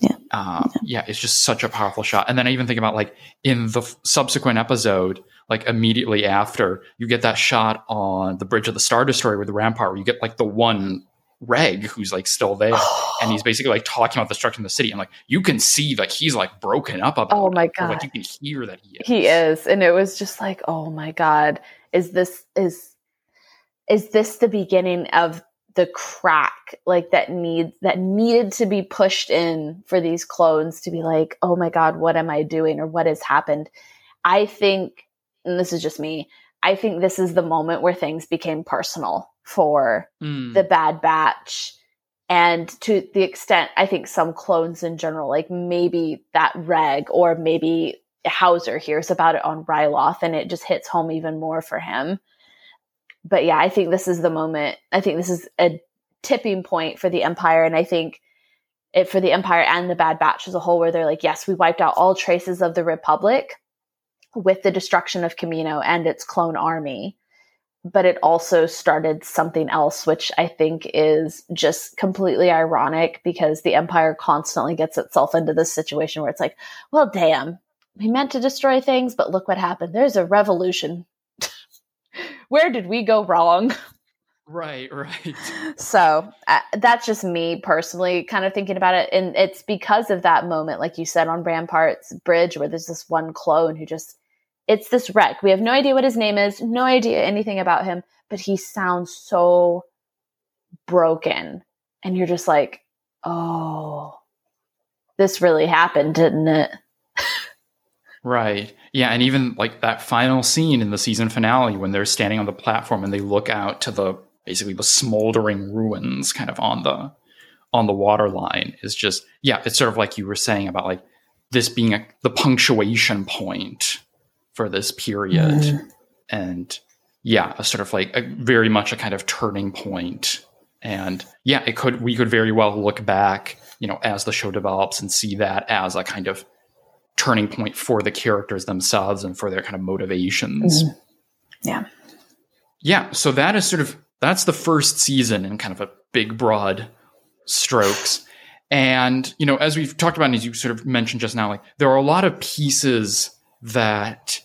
Yeah. Uh, yeah. yeah, it's just such a powerful shot. And then I even think about like in the f- subsequent episode, like immediately after, you get that shot on the bridge of the Star Destroyer with the Rampart, where you get like the one Reg who's like still there, and he's basically like talking about the structure of the city, and like you can see like he's like broken up about. Oh my god! like you can hear that he is. He is, and it was just like, oh my god, is this is is this the beginning of the crack like that needs that needed to be pushed in for these clones to be like, oh my god, what am I doing or what has happened? I think, and this is just me. I think this is the moment where things became personal for mm. the Bad Batch. And to the extent, I think some clones in general, like maybe that Reg or maybe Howzer hears about it on Ryloth and it just hits home even more for him. But yeah, I think this is the moment. I think this is a tipping point for the Empire. And I think it for the Empire and the Bad Batch as a whole, where they're like, yes, we wiped out all traces of the Republic with the destruction of Kamino and its clone army but it also started something else, which I think is just completely ironic because the Empire constantly gets itself into this situation where it's like, well, damn, we meant to destroy things, but look what happened. There's a revolution. where did we go wrong? Right, right. So uh, that's just me personally kind of thinking about it. And it's because of that moment, like you said, on Rampart's bridge, where there's this one clone who just it's this wreck. We have no idea what his name is, no idea anything about him, but he sounds so broken. And you're just like, oh, this really happened, didn't it? right. Yeah. And even like that final scene in the season finale when they're standing on the platform and they look out to the basically the smoldering ruins kind of on the on the water line is just yeah it's sort of like you were saying about like this being a, the punctuation point for this period. Mm. And yeah, a sort of like a, very much a kind of turning point. And yeah, it could we could very well look back, you know, as the show develops and see that as a kind of turning point for the characters themselves and for their kind of motivations. Mm. Yeah. Yeah, so that is sort of that's the first season in kind of a big broad strokes. And, you know, as we've talked about, and as you sort of mentioned just now, like there are a lot of pieces that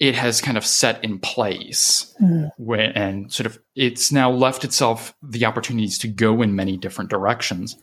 it has kind of set in place mm. when, and sort of it's now left itself the opportunities to go in many different directions.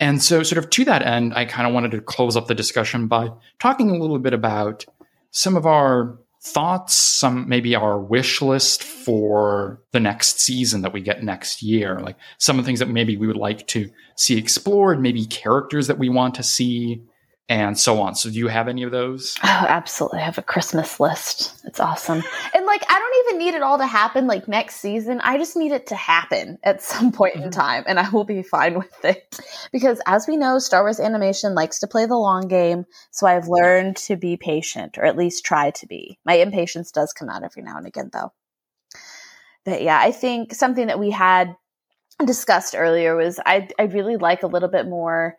And so, sort of to that end, I kind of wanted to close up the discussion by talking a little bit about some of our thoughts, some maybe our wish list for the next season that we get next year, like some of the things that maybe we would like to see explored, maybe characters that we want to see, and so on. So do you have any of those? Oh, absolutely. I have a Christmas list. It's awesome. And like I don't even need it all to happen like next season. I just need it to happen at some point mm-hmm. in time and I will be fine with it. Because as we know, Star Wars animation likes to play the long game, so I've learned to be patient or at least try to be. My impatience does come out every now and again though. But yeah, I think something that we had discussed earlier was I I really like a little bit more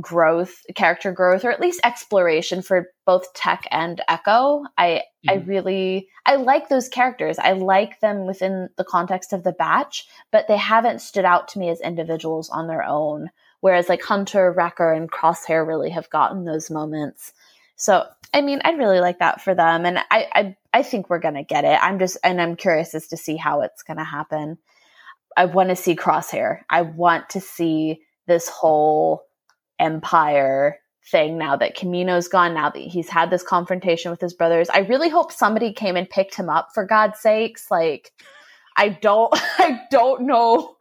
growth, character growth, or at least exploration for both Tech and Echo. I mm-hmm. I really I like those characters. I like them within the context of the batch, but they haven't stood out to me as individuals on their own. Whereas like Hunter, Wrecker, and Crosshair really have gotten those moments. So I mean, I'd really like that for them, and I I, I think we're gonna get it. I'm just and I'm curious as to see how it's gonna happen. I want to see Crosshair. I want to see this whole empire thing now that Kamino's gone, now that he's had this confrontation with his brothers. I really hope somebody came and picked him up for God's sakes. Like, I don't, I don't know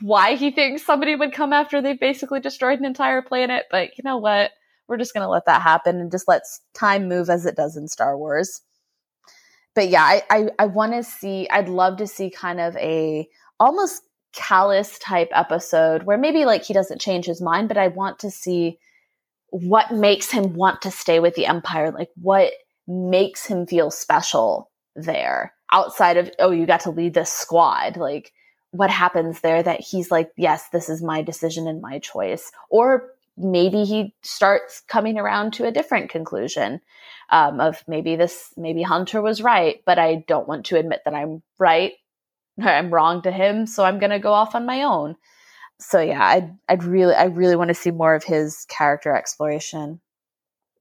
why he thinks somebody would come after they've basically destroyed an entire planet, but you know what? We're just going to let that happen and just let time move as it does in Star Wars. But yeah, I, I, I want to see, I'd love to see kind of a almost Kallus type episode where maybe like he doesn't change his mind, but I want to see what makes him want to stay with the empire like what makes him feel special there outside of oh you got to lead this squad. Like what happens there that he's like yes this is my decision and my choice. Or maybe he starts coming around to a different conclusion um, of maybe this maybe hunter was right but i don't want to admit that i'm right i'm wrong to him so i'm going to go off on my own so yeah, I'd I'd really I really want to see more of his character exploration.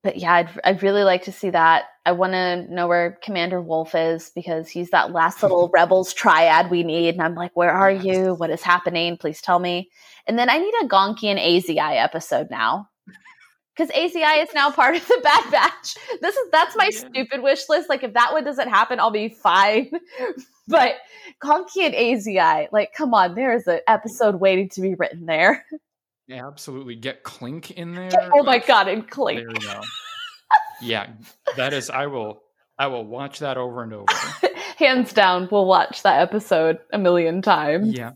But yeah, I'd I'd really like to see that. I want to know where Commander Wolffe is because he's that last little rebels triad we need. And I'm like, where are you? What is happening? Please tell me. And then I need a Gonky and AZI episode now because AZI is now part of the Bad Batch. This is that's my yeah. stupid wish list. Like if that one doesn't happen, I'll be fine. but Gonky and AZI, like, come on, there is an episode waiting to be written there. Yeah, absolutely. Get Clink in there. Oh my god, and Clink. There we go. yeah, that is. I will. I will watch that over and over. Hands down, we'll watch that episode a million times. Yeah.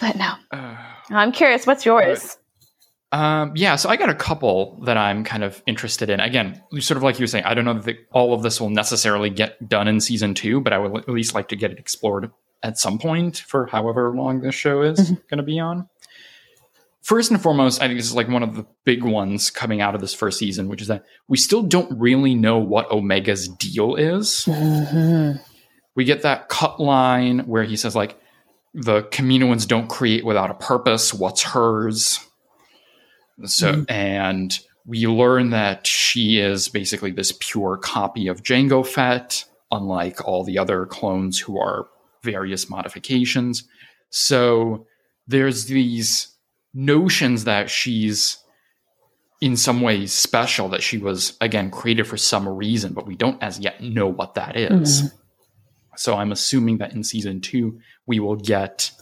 But no, uh, I'm curious. What's yours? Um, yeah, so I got a couple that I'm kind of interested in. Again, sort of like you were saying, I don't know that all of this will necessarily get done in season two, but I would at least like to get it explored at some point for however long this show is mm-hmm. going to be on. First and foremost, I think this is like one of the big ones coming out of this first season, which is that we still don't really know what Omega's deal is. Mm-hmm. We get that cut line where he says, like, the Kaminoans don't create without a purpose. What's hers? So, mm-hmm. and we learn that she is basically this pure copy of Jango Fett, unlike all the other clones who are various modifications. So there's these notions that she's in some ways special, that she was, again, created for some reason, but we don't as yet know what that is. Mm-hmm. So I'm assuming that in season two, we will get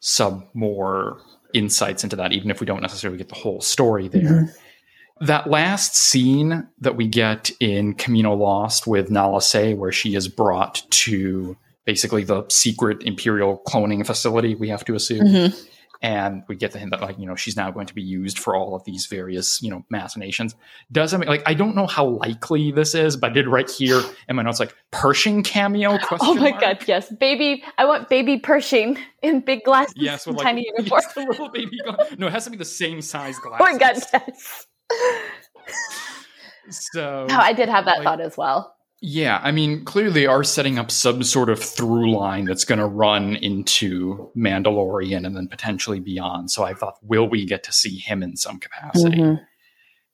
some more insights into that, even if we don't necessarily get the whole story there. Mm-hmm. That last scene that we get in Kamino Lost with Nala Se, where she is brought to basically the secret Imperial cloning facility, we have to assume. Mm-hmm and we get the hint that like you know she's now going to be used for all of these various you know machinations. Doesn't like i don't know how likely this is but i did right here in my notes like pershing cameo oh my mark? god yes. Baby i want baby pershing in big glasses yes with like, tiny uniform yes, the little baby no it has to be the same size glasses oh my god yes. So no i did have that like, thought as well yeah, I mean, clearly they are setting up some sort of through line that's going to run into Mandalorian and then potentially beyond. So I thought, will we get to see him in some capacity? Mm-hmm.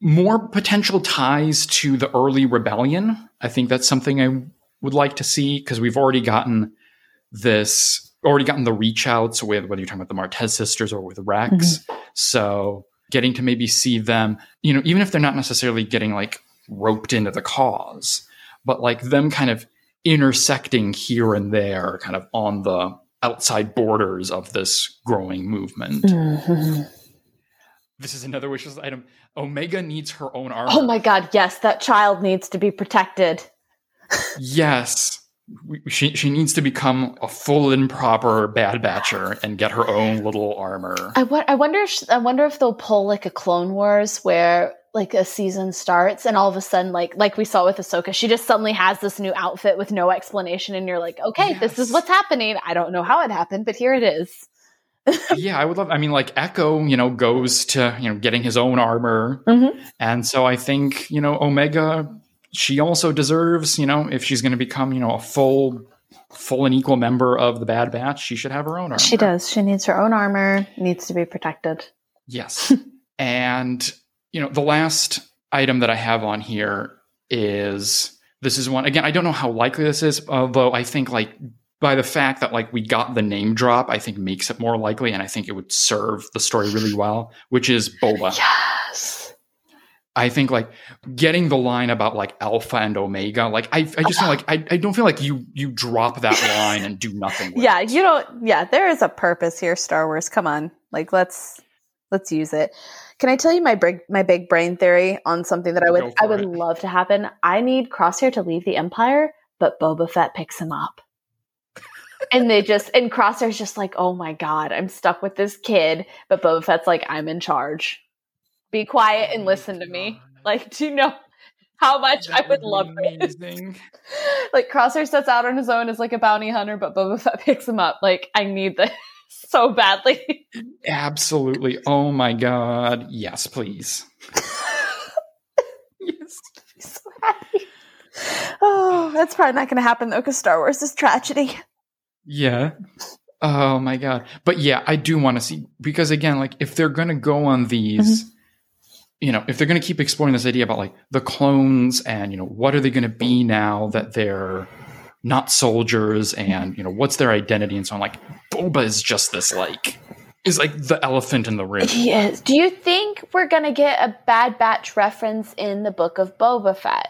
More potential ties to the early rebellion. I think that's something I would like to see because we've already gotten this, already gotten the reach outs with whether you're talking about the Martez sisters or with Rex. Mm-hmm. So getting to maybe see them, you know, even if they're not necessarily getting like roped into the cause but like them kind of intersecting here and there, kind of on the outside borders of this growing movement. Mm-hmm. This is another wishlist item. Omega needs her own armor. Oh my god, yes, that child needs to be protected. yes. She she needs to become a full and proper Bad Batcher and get her own little armor. I, wa- I wonder if I wonder if they'll pull like a Clone Wars where like a season starts and all of a sudden like like we saw with Ahsoka, she just suddenly has this new outfit with no explanation and you're like, okay, yes. this is what's happening. I don't know how it happened, but here it is. yeah, I would love I mean like Echo, you know, goes to, you know, getting his own armor. Mm-hmm. And so I think, you know, Omega she also deserves, you know, if she's going to become, you know, a full full and equal member of the Bad Batch, she should have her own armor. She does. She needs her own armor, needs to be protected. Yes. and you know, the last item that I have on here is this is one again. I don't know how likely this is, although I think like by the fact that like we got the name drop, I think makes it more likely, and I think it would serve the story really well. Which is Boba. Yes. I think like getting the line about like alpha and omega, like I, I just feel like I, I don't feel like you you drop that line and do nothing. With yeah, you don't. Yeah, there is a purpose here. Star Wars. Come on, like let's let's use it. Can I tell you my big my big brain theory on something that I would I would it. love to happen? I need Crosshair to leave the Empire, but Boba Fett picks him up. and they just and Crosshair's just like, oh my god, I'm stuck with this kid. But Boba Fett's like, I'm in charge. Be quiet and Oh listen to me. Like, do you know how much That I would be love this? amazing. like Crosshair sets out on his own as like a bounty hunter, but Boba Fett picks him up. Like, I need this so badly. Absolutely. Oh my god. Yes, please. yes. so happy. Oh, that's probably not going to happen though, because Star Wars is tragedy. Yeah. Oh my god. But yeah, I do want to see because again, like if they're going to go on these mm-hmm. you know, if they're going to keep exploring this idea about like the clones and, you know, what are they going to be now that they're not soldiers and, you know, what's their identity and so on like Boba is just this like is like the elephant in the room. He is. Do you think we're going to get a Bad Batch reference in the book of Boba Fett?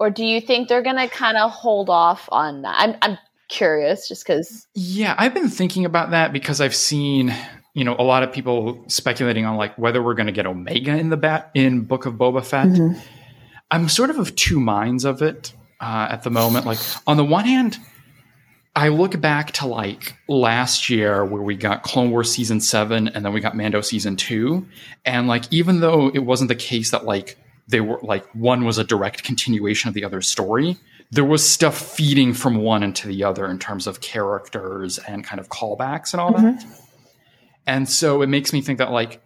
Or do you think they're going to kind of hold off on that? I'm, I'm curious just because. Yeah, I've been thinking about that because I've seen, you know, a lot of people speculating on like whether we're going to get Omega in the bat in Book of Boba Fett. Mm-hmm. I'm sort of of two minds of it uh, at the moment. Like on the one hand, I look back to like last year where we got Clone Wars season seven and then we got Mando season two, and like even though it wasn't the case that like they were like one was a direct continuation of the other story there was stuff feeding from one into the other in terms of characters and kind of callbacks and all that. And so it makes me think that like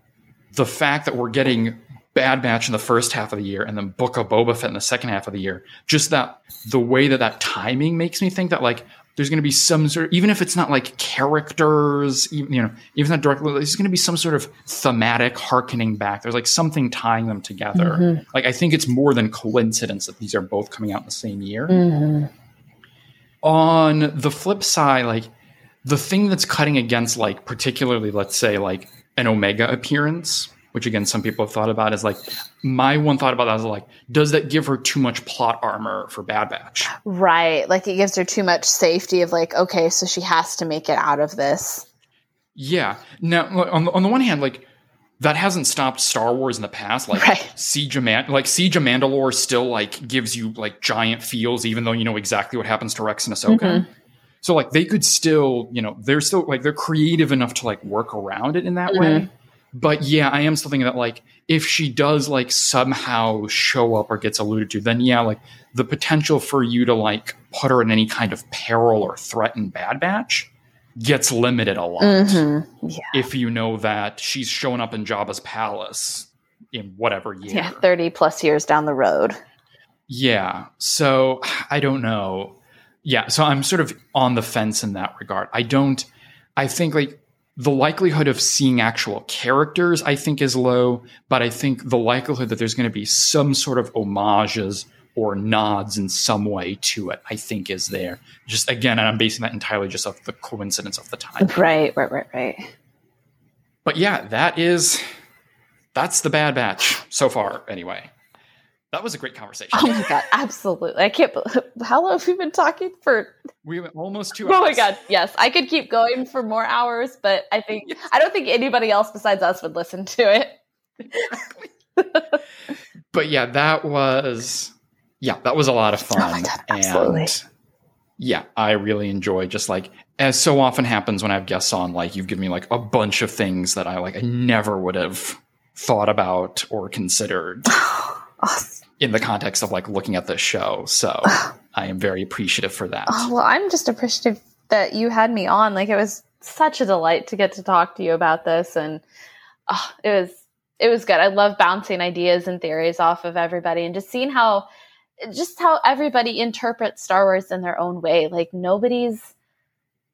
the fact that we're getting Bad Batch in the first half of the year and then Book of Boba Fett in the second half of the year, just that the way that that timing makes me think that like there's going to be some sort of, even if it's not like characters, even, you know, even not directly, there's going to be some sort of thematic harkening back. There's like something tying them together. Mm-hmm. Like I think it's more than coincidence that these are both coming out in the same year. Mm-hmm. On the flip side, like the thing that's cutting against like particularly let's say like an omega appearance which again some people have thought about is like my one thought about that is like does that give her too much plot armor for bad batch Right. Like it gives her too much safety of like, okay, so she has to make it out of this. yeah now on the, on the one hand like that hasn't stopped Star Wars in the past. Like Right. Siege of Man- like Siege of Mandalore still like gives you like giant feels, even though you know exactly what happens to Rex and Ahsoka. Mm-hmm. So like they could still, you know, they're still like they're creative enough to like work around it in that way. Mm-hmm. But yeah, I am still thinking that like if she does like somehow show up or gets alluded to, then yeah, like the potential for you to like put her in any kind of peril or threaten Bad Batch gets limited a lot Mm-hmm. Yeah. if you know that she's showing up in Jabba's palace in whatever year. Yeah. 30 plus years down the road. Yeah. So I don't know. Yeah. So I'm sort of on the fence in that regard. I don't, I think like the likelihood of seeing actual characters, I think is low, but I think the likelihood that there's going to be some sort of homages or nods in some way to it, I think is there. Just again, and I'm basing that entirely just off the coincidence of the time. Right, right, right, right. But yeah, that is that's the bad batch so far. Anyway, that was a great conversation. Oh my god, absolutely. I can't believe how long have we been talking for we went almost two. Oh my god, yes. I could keep going for more hours, but I think I don't think anybody else besides us would listen to it. But yeah, that was yeah, that was a lot of oh fun. Oh God, absolutely. And yeah, I really enjoy just like as so often happens when I have guests on, like you've given me like a bunch of things that I like I never would have thought about or considered in the context of like looking at this show. So I am very appreciative for that. Oh, well, I'm just appreciative that you had me on. Like it was such a delight to get to talk to you about this and oh, it was it was good. I love bouncing ideas and theories off of everybody and just seeing how just how everybody interprets Star Wars in their own way. Like nobody's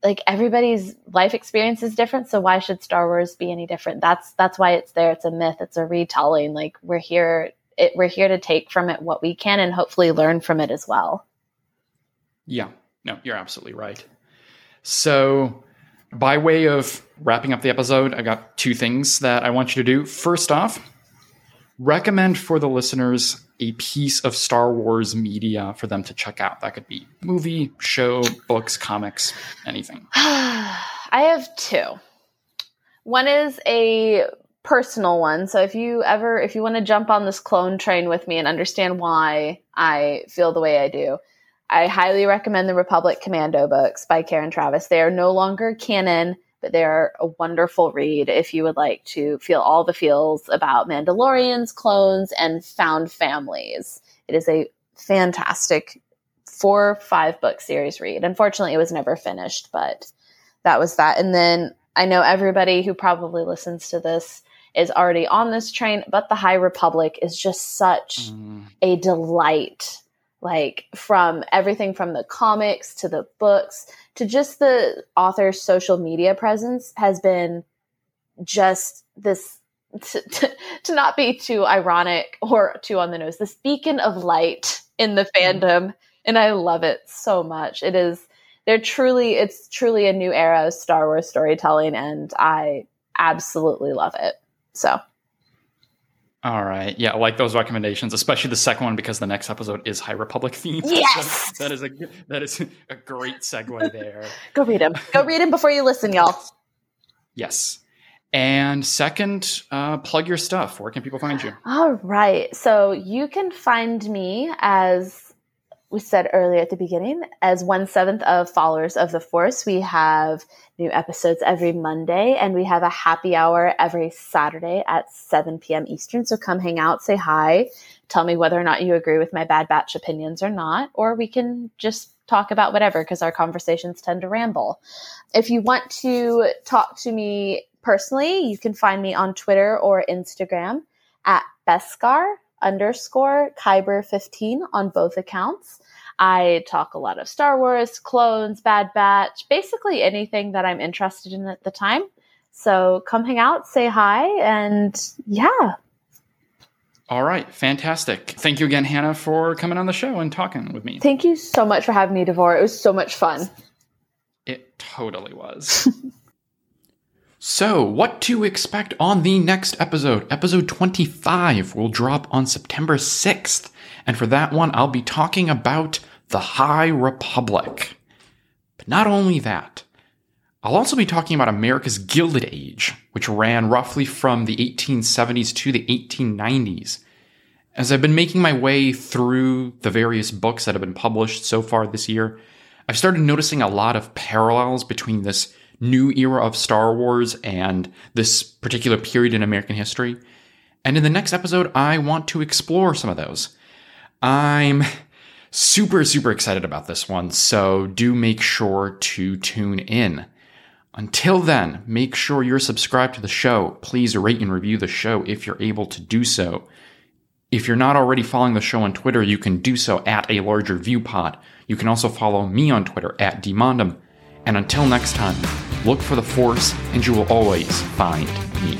like everybody's life experience is different, so why should Star Wars be any different? That's that's why it's there. It's a myth. It's a retelling. Like we're here it, we're here to take from it what we can and hopefully learn from it as well. Yeah, no, you're absolutely right. So, by way of wrapping up the episode, I got two things that I want you to do. First off, recommend for the listeners a piece of Star Wars media for them to check out? That could be movie, show, books, comics, anything. I have two. One is a personal one. So if you ever if you want to jump on this clone train with me and understand why I feel the way I do, I highly recommend the Republic Commando books by Karen Traviss. They are no longer canon, but they are a wonderful read if you would like to feel all the feels about Mandalorians, clones, and found families. It is a fantastic four five book series read. Unfortunately, it was never finished, but that was that. And then I know everybody who probably listens to this is already on this train, but the High Republic is just such mm. a delight. Like from everything from the comics to the books to just the author's social media presence has been just this to, to, to, not be too ironic or too on the nose, this beacon of light in the mm. fandom. And I love it so much. It is, they're truly, it's truly a new era of Star Wars storytelling. And I absolutely love it. So. All right. Yeah, I like those recommendations, especially the second one because the next episode is High Republic themed. Yes. that is a that is a great segue there. Go read them. Go read them before you listen, y'all. Yes. And second, uh, plug your stuff. Where can people find you? All right. So you can find me as we said earlier at the beginning, as one seventh of followers of the Force, we have new episodes every Monday and we have a happy hour every Saturday at 7 p.m. Eastern. So come hang out, say hi, tell me whether or not you agree with my Bad Batch opinions or not, or we can just talk about whatever because our conversations tend to ramble. If you want to talk to me personally, you can find me on Twitter or Instagram at Beskar underscore Kyber 15 on both accounts. I talk a lot of Star Wars, clones, Bad Batch, basically anything that I'm interested in at the time. So come hang out, say hi, and yeah. All right, fantastic. Thank you again, Hannah, for coming on the show and talking with me. Thank you so much for having me, Davor. It was so much fun. It totally was. so, what to expect on the next episode? Episode 25 will drop on September 6th. And for that one, I'll be talking about the High Republic. But not only that, I'll also be talking about America's Gilded Age, which ran roughly from the 1870s to the 1890s. As I've been making my way through the various books that have been published so far this year, I've started noticing a lot of parallels between this new era of Star Wars and this particular period in American history. And in the next episode, I want to explore some of those. I'm super, super excited about this one, so do make sure to tune in. Until then, make sure you're subscribed to the show. Please rate and review the show if you're able to do so. If you're not already following the show on Twitter, you can do so at a larger view pod. You can also follow me on Twitter at dmondom. And until next time, look for the Force and you will always find me.